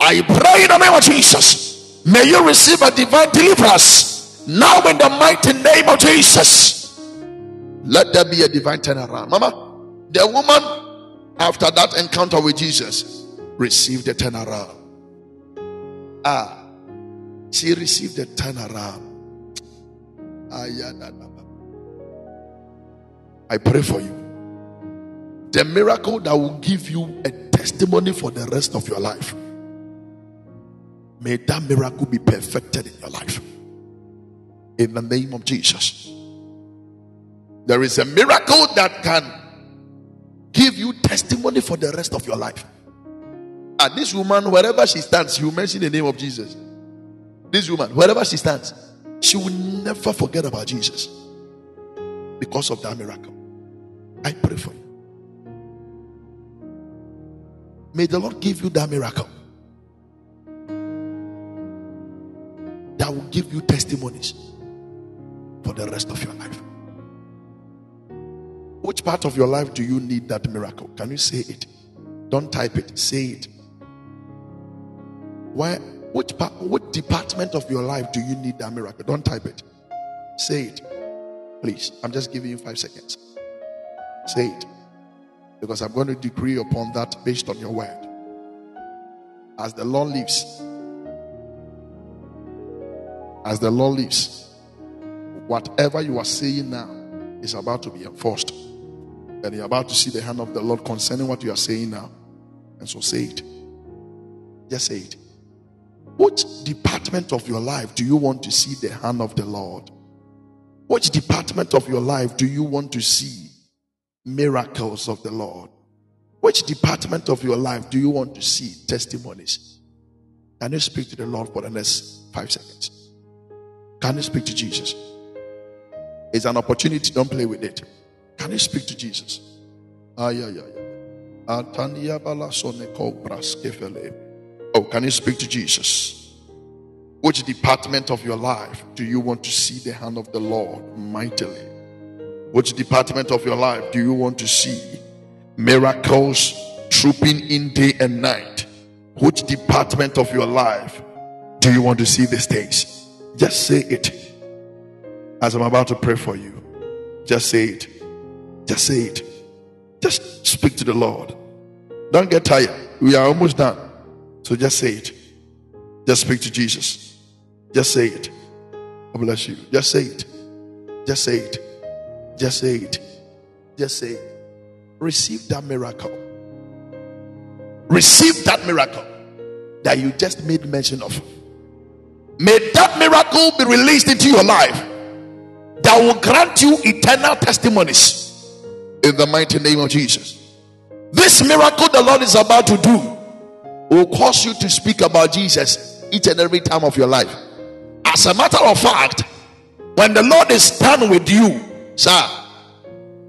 I pray in the name of Jesus. May you receive a divine deliverance now in the mighty name of Jesus. Let there be a divine turnaround. Mama, the woman after that encounter with Jesus received a turnaround. Ah, she received a turnaround. I pray for you. The miracle that will give you a testimony for the rest of your life. May that miracle be perfected in your life. In the name of Jesus. There is a miracle that can give you testimony for the rest of your life. And this woman, wherever she stands, she will mention the name of Jesus. This woman, wherever she stands, she will never forget about Jesus because of that miracle. I pray for you. May the Lord give you that miracle that will give you testimonies for the rest of your life. Which part of your life do you need that miracle? Can you say it? Don't type it, say it. Why which part, what department of your life do you need that miracle? Don't type it. Say it. Please. I'm just giving you five seconds. Say it. Because I'm going to decree upon that based on your word. As the Lord lives, as the Lord lives, whatever you are saying now is about to be enforced. And you're about to see the hand of the Lord concerning what you are saying now. And so say it. Just say it. Which department of your life do you want to see the hand of the Lord? Which department of your life do you want to see miracles of the Lord? Which department of your life do you want to see testimonies? Can you speak to the Lord for the next five seconds? Can you speak to Jesus? It's an opportunity, don't play with it. Can you speak to Jesus? Ah, yeah, yeah, yeah. Oh, can you speak to Jesus? Which department of your life do you want to see the hand of the Lord mightily? Which department of your life do you want to see miracles trooping in day and night? Which department of your life do you want to see these things? Just say it. As I'm about to pray for you, just say it. Just say it. Just speak to the Lord. Don't get tired. We are almost done. So just say it. Just speak to Jesus. Just say it. I bless you. Just say it. Just say it. Just say it. Just say. Receive that miracle. Receive that miracle that you just made mention of. May that miracle be released into your life that will grant you eternal testimonies in the mighty name of Jesus. This miracle the Lord is about to do will cause you to speak about Jesus each and every time of your life. As a matter of fact, when the Lord is done with you, sir,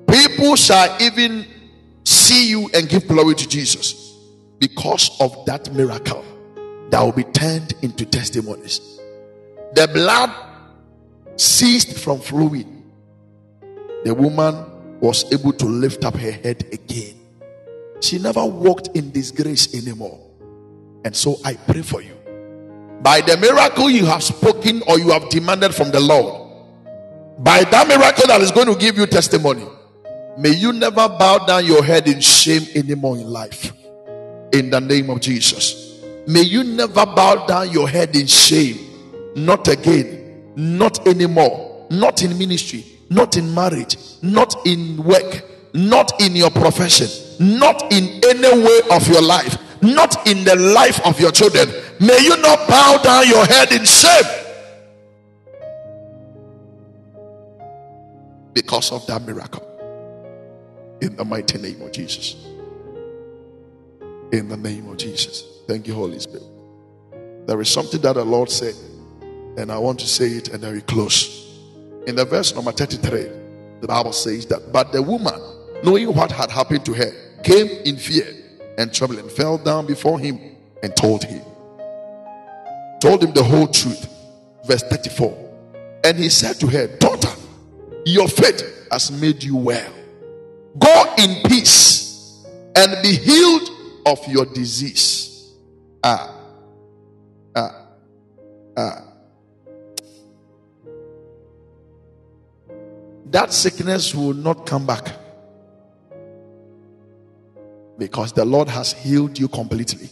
people shall even see you and give glory to Jesus because of that miracle that will be turned into testimonies. The blood ceased from flowing. The woman was able to lift up her head again. She never walked in disgrace anymore. And so I pray for you. By the miracle you have spoken or you have demanded from the Lord, by that miracle that is going to give you testimony, may you never bow down your head in shame anymore in life. In the name of Jesus. May you never bow down your head in shame. Not again. Not anymore. Not in ministry. Not in marriage. Not in work. Not in your profession. Not in any way of your life not in the life of your children. may you not bow down your head in shame. Because of that miracle. In the mighty name of Jesus. In the name of Jesus. Thank you, Holy Spirit. There is something that the Lord said, and I want to say it and then we close. In the verse number 33, the Bible says that, but the woman, knowing what had happened to her, came in fear and trembling, fell down before him and told him. Told him the whole truth. Verse 34. And he said to her, Daughter, your faith has made you well. Go in peace and be healed of your disease. Ah, ah, ah. That sickness will not come back because the Lord has healed you completely.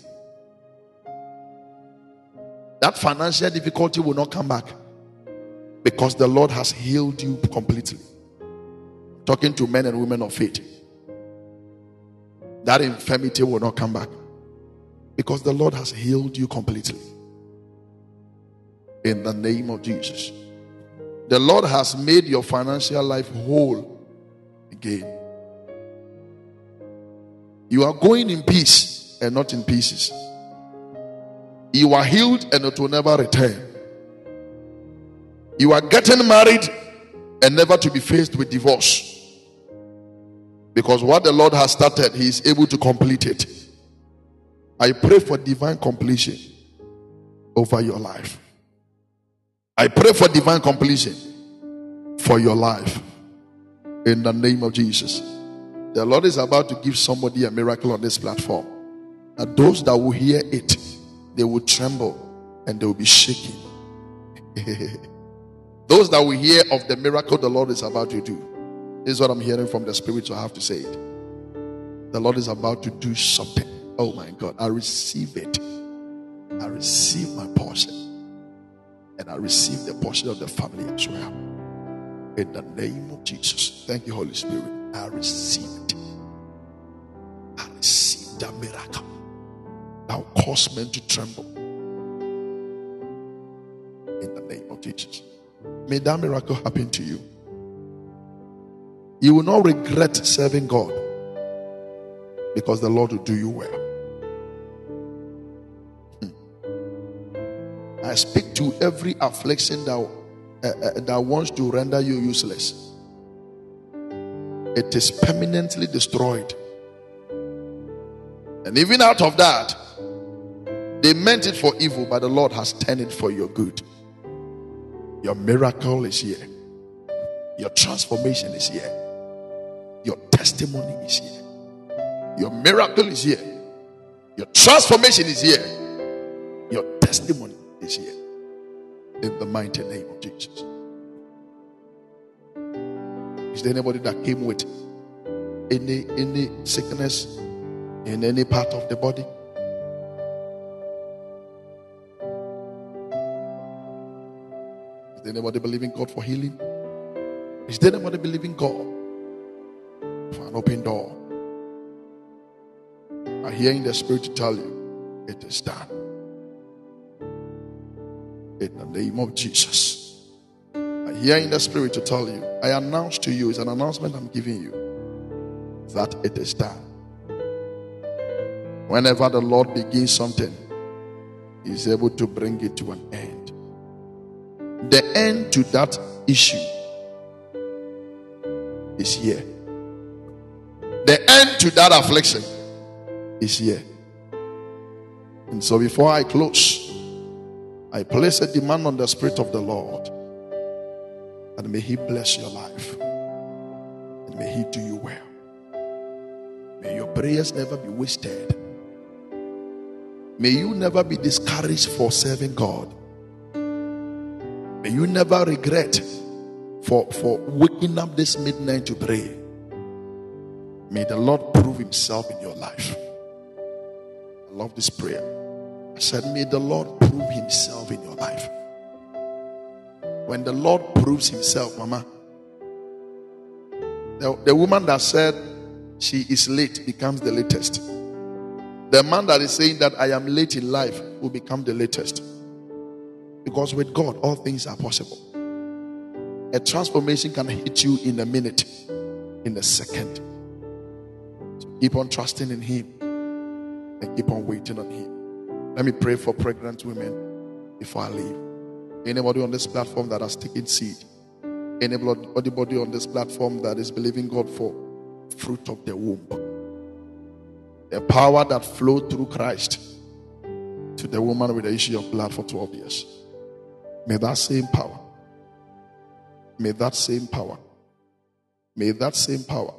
That financial difficulty will not come back because the Lord has healed you completely. Talking to men and women of faith, that infirmity will not come back because the Lord has healed you completely. In the name of Jesus, the Lord has made your financial life whole again. You are going in peace and not in pieces. You are healed and it will never return. You are getting married and never to be faced with divorce. Because what the Lord has started, He is able to complete it. I pray for divine completion over your life. I pray for divine completion for your life in the name of Jesus. The Lord is about to give somebody a miracle on this platform. And those that will hear it, they will tremble and they will be shaking. Those that will hear of the miracle the Lord is about to do. This is what I'm hearing from the Spirit, so I have to say it. The Lord is about to do something. Oh my God, I receive it. I receive my portion. And I receive the portion of the family as well. In the name of Jesus. Thank you, Holy Spirit. I receive it. I receive that miracle. Now cause men to tremble. In the name of Jesus. May that miracle happen to you. You will not regret serving God because the Lord will do you well. I speak to every affliction that, uh, uh, that wants to render you useless. It is permanently destroyed. And even out of that, they meant it for evil, but the Lord has turned it for your good. Your miracle is here. Your transformation is here. Your testimony is here. Your miracle is here. Your transformation is here. Your testimony is here. In the mighty name of Jesus. Is there anybody that came with any any sickness in any part of the body? Is there anybody believing God for healing? Is there anybody believing God for an open door? I hear in the spirit to tell you it is done. In the name of Jesus. I hear in the spirit to tell you, I announce to you, it's an announcement I'm giving you, that it is done. Whenever the Lord begins something, He's able to bring it to an end the end to that issue is here. The end to that affliction is here. And so before I close, I place a demand on the Spirit of the Lord. And may He bless your life. And may He do you well. May your prayers never be wasted. May you never be discouraged for serving God. May you never regret for, for waking up this midnight to pray. May the Lord prove Himself in your life. I love this prayer. I said, May the Lord prove Himself in your life. When the Lord proves Himself, Mama, the, the woman that said she is late becomes the latest. The man that is saying that I am late in life will become the latest. Because with God, all things are possible. A transformation can hit you in a minute, in a second. So keep on trusting in Him and keep on waiting on Him. Let me pray for pregnant women before I leave. Anybody on this platform that has taken seed, anybody on this platform that is believing God for fruit of the womb, the power that flowed through Christ to the woman with the issue of blood for 12 years. May that same power, may that same power, may that same power,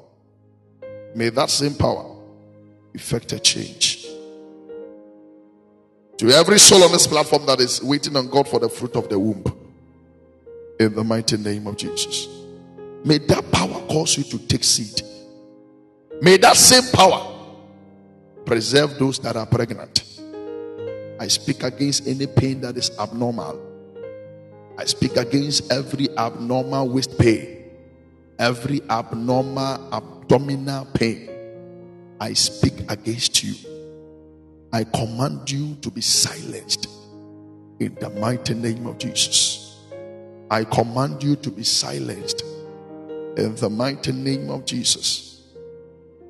may that same power effect a change. To every soul on this platform that is waiting on God for the fruit of the womb, in the mighty name of Jesus, may that power cause you to take seed. May that same power preserve those that are pregnant. I speak against any pain that is abnormal. I speak against every abnormal waist pain, every abnormal abdominal pain. I speak against you. I command you to be silenced in the mighty name of Jesus. I command you to be silenced in the mighty name of Jesus.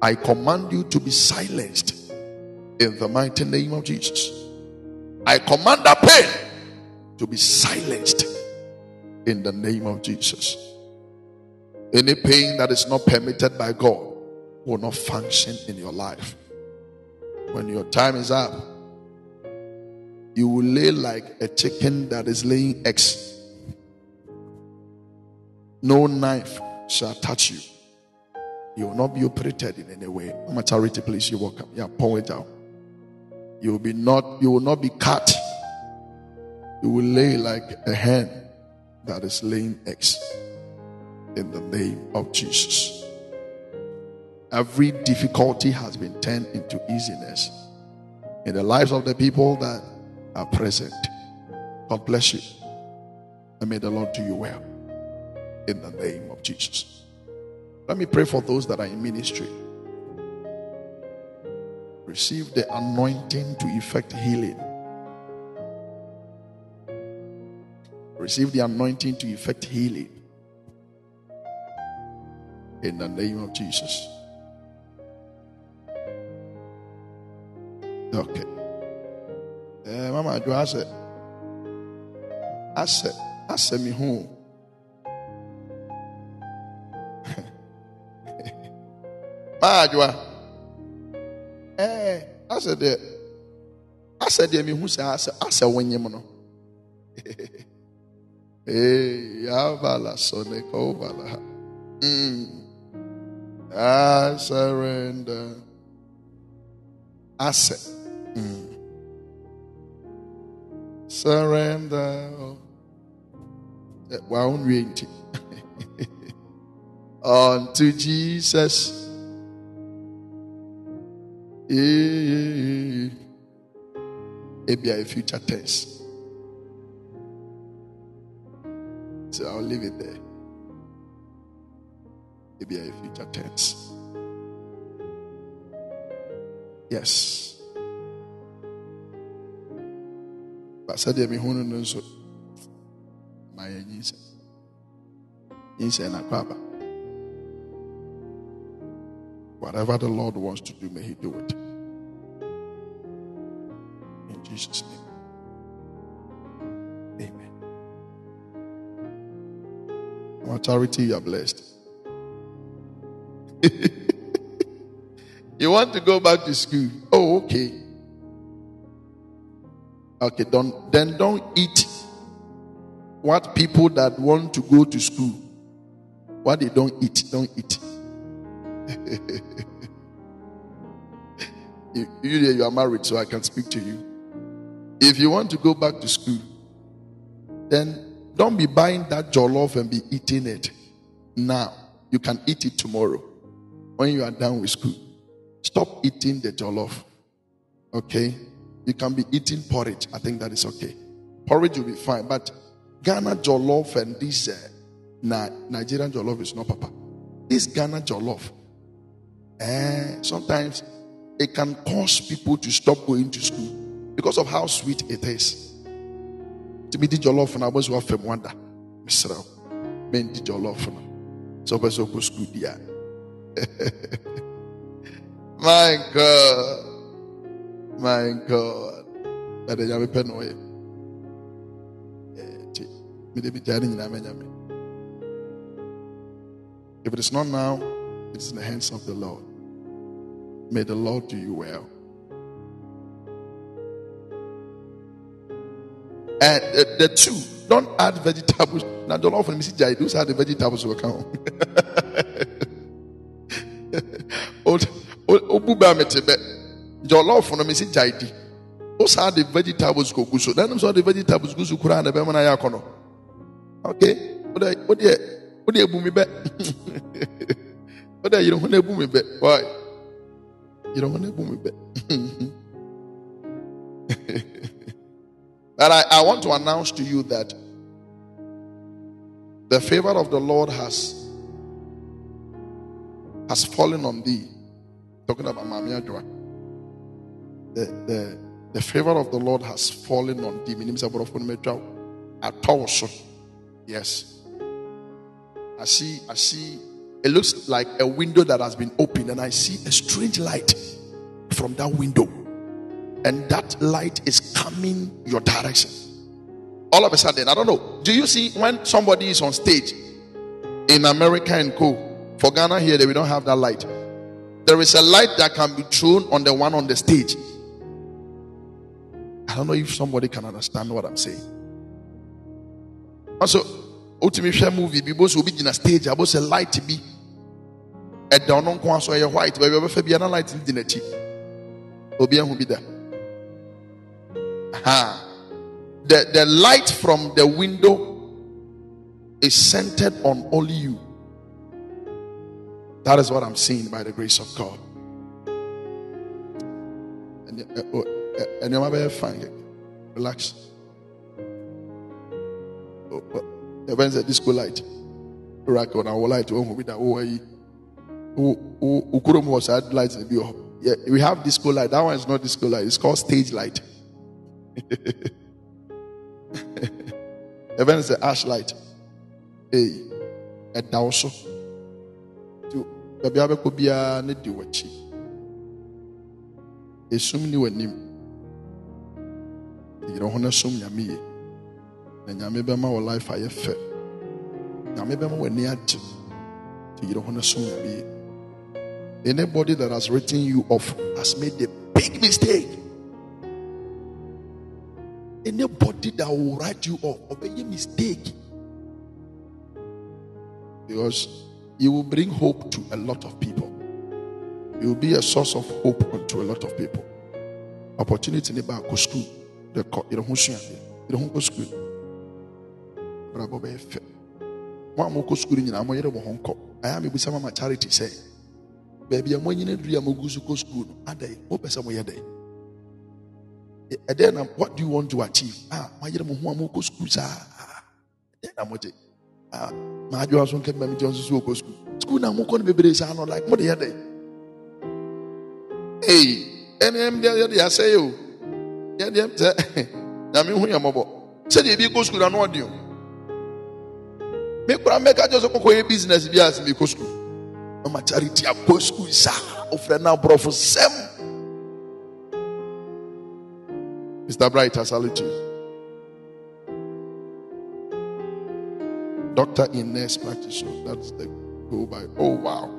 I command you to be silenced in the mighty name of Jesus. I command that pain to be silenced in the name of Jesus. Any pain that is not permitted by God will not function in your life. When your time is up, you will lay like a chicken that is laying eggs. No knife shall touch you. You will not be operated in any way. Maturity, please. You welcome. Yeah, point it out. You will be not. You will not be cut you will lay like a hen that is laying eggs in the name of Jesus. Every difficulty has been turned into easiness in the lives of the people that are present. God bless you. And may the Lord do you well in the name of Jesus. Let me pray for those that are in ministry. Receive the anointing to effect healing Receive the anointing to effect healing. In the name of Jesus. Okay. Uh, Mama, do I say? I said, I said me home. Majwa. Eh, I said that. I said, me who say, I said, I said, when you know. Hey, Yavala Sonekovala. Mm. I surrender. I say, mm. surrender. Reality unto Jesus. It be a future tense. So I'll leave it there. Maybe a future tense. Yes. But said me hunu no so. My nyinsa. Nyinsa na kwaba. Whatever the Lord wants to do, may He do it. In Jesus' name. Amen. Authority, you are blessed. you want to go back to school? Oh, okay. Okay, don't then don't eat what people that want to go to school, what they don't eat, don't eat. you, you, you are married, so I can speak to you. If you want to go back to school, then don't be buying that jollof and be eating it now. You can eat it tomorrow when you are done with school. Stop eating the jollof. Okay? You can be eating porridge. I think that is okay. Porridge will be fine. But Ghana jollof and this uh, Nigerian jollof is not papa. This Ghana jollof. Eh, sometimes it can cause people to stop going to school because of how sweet it is. To me, your love and I was one from wonder. Mr. Men did your love so good school, yeah. My God, my God, but I have a pen away. Eh, if it is not now, it is in the hands of the Lord. May the Lord do you well. And the, the two, don't add vegetables. Now, the Lord for me, those are the vegetables will come. Obuba metebe. Jollof no me si jaidi. Those are the vegetables go guso. Then so the vegetables guso kura na be mana ya kono. Okay. Ode ode ode ebu mi be. Ode you don't want ebu mi be. Why? Don't want ebu mi be. But I, I want to announce to you that the favor of the Lord has has fallen on thee. Talking about Mami Adwa. The, the, the favor of the Lord has fallen on thee. Yes. I see, I see, it looks like a window that has been opened, and I see a strange light from that window and that light is coming your direction. All of a sudden, I don't know. Do you see when somebody is on stage in America and Co? For Ghana here, we don't have that light. There is a light that can be thrown on the one on the stage. I don't know if somebody can understand what I'm saying. Also, ultimate movie because we be in a stage about a light to be a down on so a white, but we have a light in the net. Obi who be there. Uh-huh. The, the light from the window is centered on only you. That is what I'm seeing by the grace of God. And you're uh, very fine. Relax. The When the disco light, rock on our light, be way. Ukurum was had lights in the Yeah, we have disco light. That one is not disco light. It's called stage light. Even is the ash light. Hey, a also. To baby abeko bia ne di wachi. Esum ni wanim. Yero ho sum nyame ye. Na nyame bema wo life aye fe. Nyame bema wani agye. Yero ho na sum nyame ye. Anybody that has written you off has made a big mistake. Anybody that will write you off make a mistake. Because you will bring hope to a lot of people. You will be a source of hope to a lot of people. Opportunity in back school. The you know who's you don't go school. Bravo be fe. Mo am go school nyina mo yere mo honko. Aya me bisa mama charity say. Baby am nyina duri am go school. Adai, mo pesa mo yede and then um, what do you want to achieve? Ah, my dear, mo mo go school sa. Then I'm what ah, my dear, so can me Johnson so go school. School na mo kon bebre sa no like mo de yede. Hey, em de de ya say you. Ya de te. Na me hu ya mo bo. Say de bi go school na no odi o. Me kura make just ko ko business bi school. No ma charity a go school sa. Ofre na brofo sem. Mr. Bright, I salute you. Dr. Ines practitioner. That's the go by. Oh wow.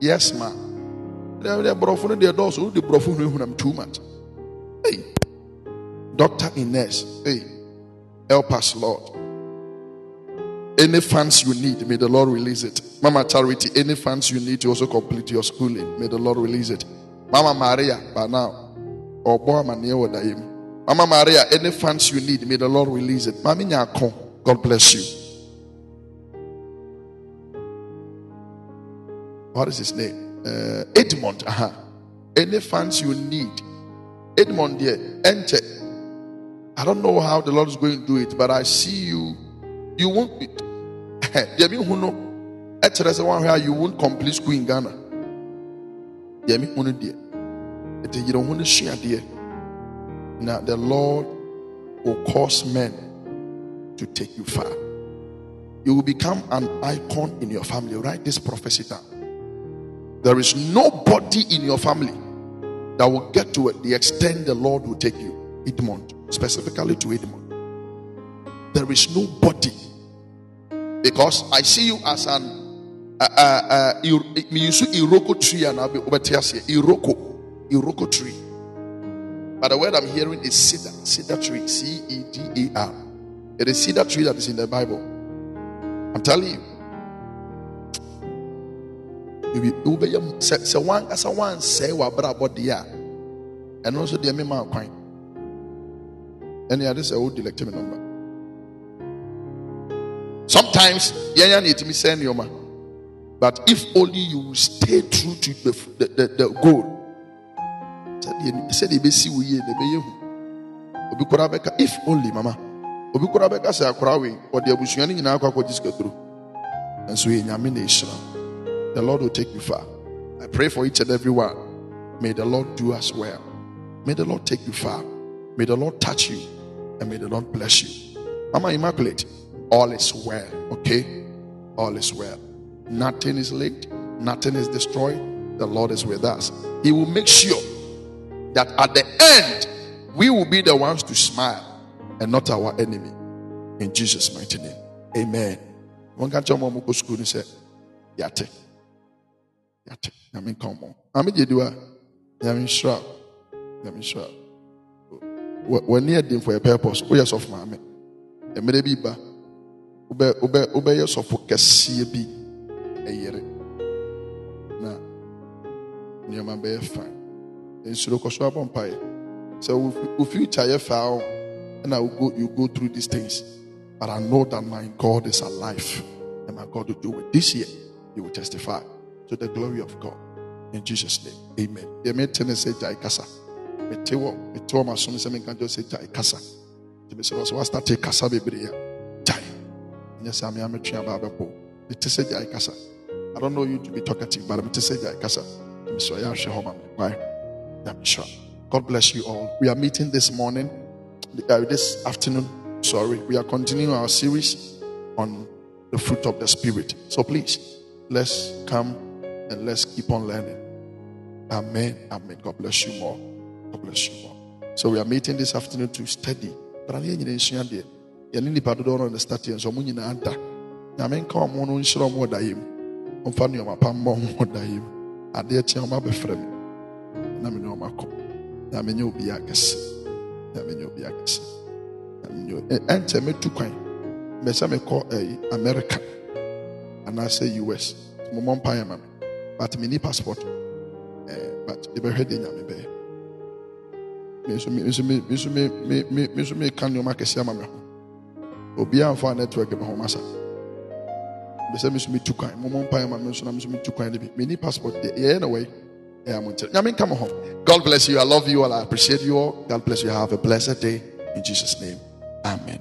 Yes, ma'am. They brought for the doors. Who the brought for too much. Hey. Dr. Ines. Hey. Help us, Lord. Any funds you need, may the Lord release it. Mama Charity, any funds you need to also complete your schooling, may the Lord release it. Mama Maria, by now, or Mama Maria, any funds you need, may the Lord release it. Mami Nyako, God bless you. What is his name? Uh, Edmond. Uh-huh. Any funds you need. Edmond, yeah. Enter. I don't know how the Lord is going to do it, but I see you. You won't be. There who know. You won't complete school in Ghana. There ɛti yere ho no suadeɛ na the lord will cause men to take you far you will become an icon in your family write this prophecy down there is nobody in your family that will get to the extent the lord will take you edmond specifically to edmond there is nobody. Because i see you as an uh, uh, uh, use iroko tree and I'll be over here. iroko iroko tree. But the word i'm hearing is cedar cedar tree c-e-d-a-r it is cedar tree that is in the bible. I'm telling you. Sɛ sɛ wankasa wansɛe w'abrabɔ deɛ a ɛno nso deɛ mema kwan ɛne ade sɛ wodi lɛkte me number sometimes yɛnya ne yɛtumi sɛ nneɔma but if only you stay true to the, the, the, the goal sɛdeɛ ɛbɛsi wo yie na ɛbɛyɛ hu obi koraa bɛka if only mama obi koraa bɛka sɛ akoraa wei ɔde abusua no nyinaa akɔ akɔgye sikaduro nso yɛ nyame na ɛhyira the Lord will take you far. I pray for each and every one. May the Lord do us well. May the Lord take you far. May the Lord touch you. And may the Lord bless you. Mama Immaculate, all is well. Okay? All is well. Nothing is late. Nothing is destroyed. The Lord is with us. He will make sure that at the end, we will be the ones to smile and not our enemy. In Jesus' mighty name. Amen. One can tell mom school and say, Yate. yɛate nyame nka mmɔ ame gye diwa nyame nhyira nyame nhyira w'ani adim for a purpose woyɛ sɔfo maame? Mmerɛ bi ba. Wobɛ wobɛ wobɛyɛ sɔfo kɛseɛ bi ɛyere na nneɛma bɛyɛ fine. Nsuro kɔ so abɔ mpaeɛ sɛ wo future yɛ faa o ɛna you go you go through these things. But I know that my God is alive and my God will do it. This year He will testify to the glory of God. In Jesus' name, amen. The meeting is say kasa. Metewo, metewo masom sɛ menka just say jai kasa. Nti mesɛ wɔ sɛ wastate kasa bebree a jai. Nyɛ sɛ ame ametwe aba abɛbɔ. Mete sɛ jai kasa. I don't know you to be talkative, but mete sɛ jai kasa. Nti mesɛ ɔyɛ ahwɛ hɔ ma me. Why? I'm sure. God bless you all. We are meeting this morning, uh, this afternoon. Sorry, we are continuing our series on the fruit of the Spirit. So please, let's come and let's keep on learning. Amen. Amen. God bless you more. God bless you more. So we are meeting this afternoon to study. But I'm here in Sunday. yɛne nipa dodoɔ no understand yɛn so ɔmo nyinaa da nyame nka ɔmo no nhyerɛ ɔmo da yam ɔmfa nneɛma pa mmɔ ɔmo da yam adeɛ kyea ɔmo abɛfrɛ me na me ne ɔmo nyame nyɛ obi akɛse nyame nyɛ obi akɛse nyame nyɛ ɛnkyɛ mɛtu kwan mbɛsɛ mekɔ ɛyi america. Anaasɛ us mo mɔ mpa yɛ ma me but me ni passport. Eh, but ebɛhwɛ deɛ nyame bɛyɛ me ka nneɛma kɛse ama me ho. Obiara nfa network me ho masa. Bɛsɛ me nso me tu kwan mo mɔ mpa yɛ ma me nso na me nso me tu kwan de bi. Me ni passport deɛ yɛyɛ na wɔyi ɛyɛ mo nkyɛn nyame nka mo ho. God bless you. I love you all. I appreciate you all. God bless you. Have a blessed day. In jesus name. Amen.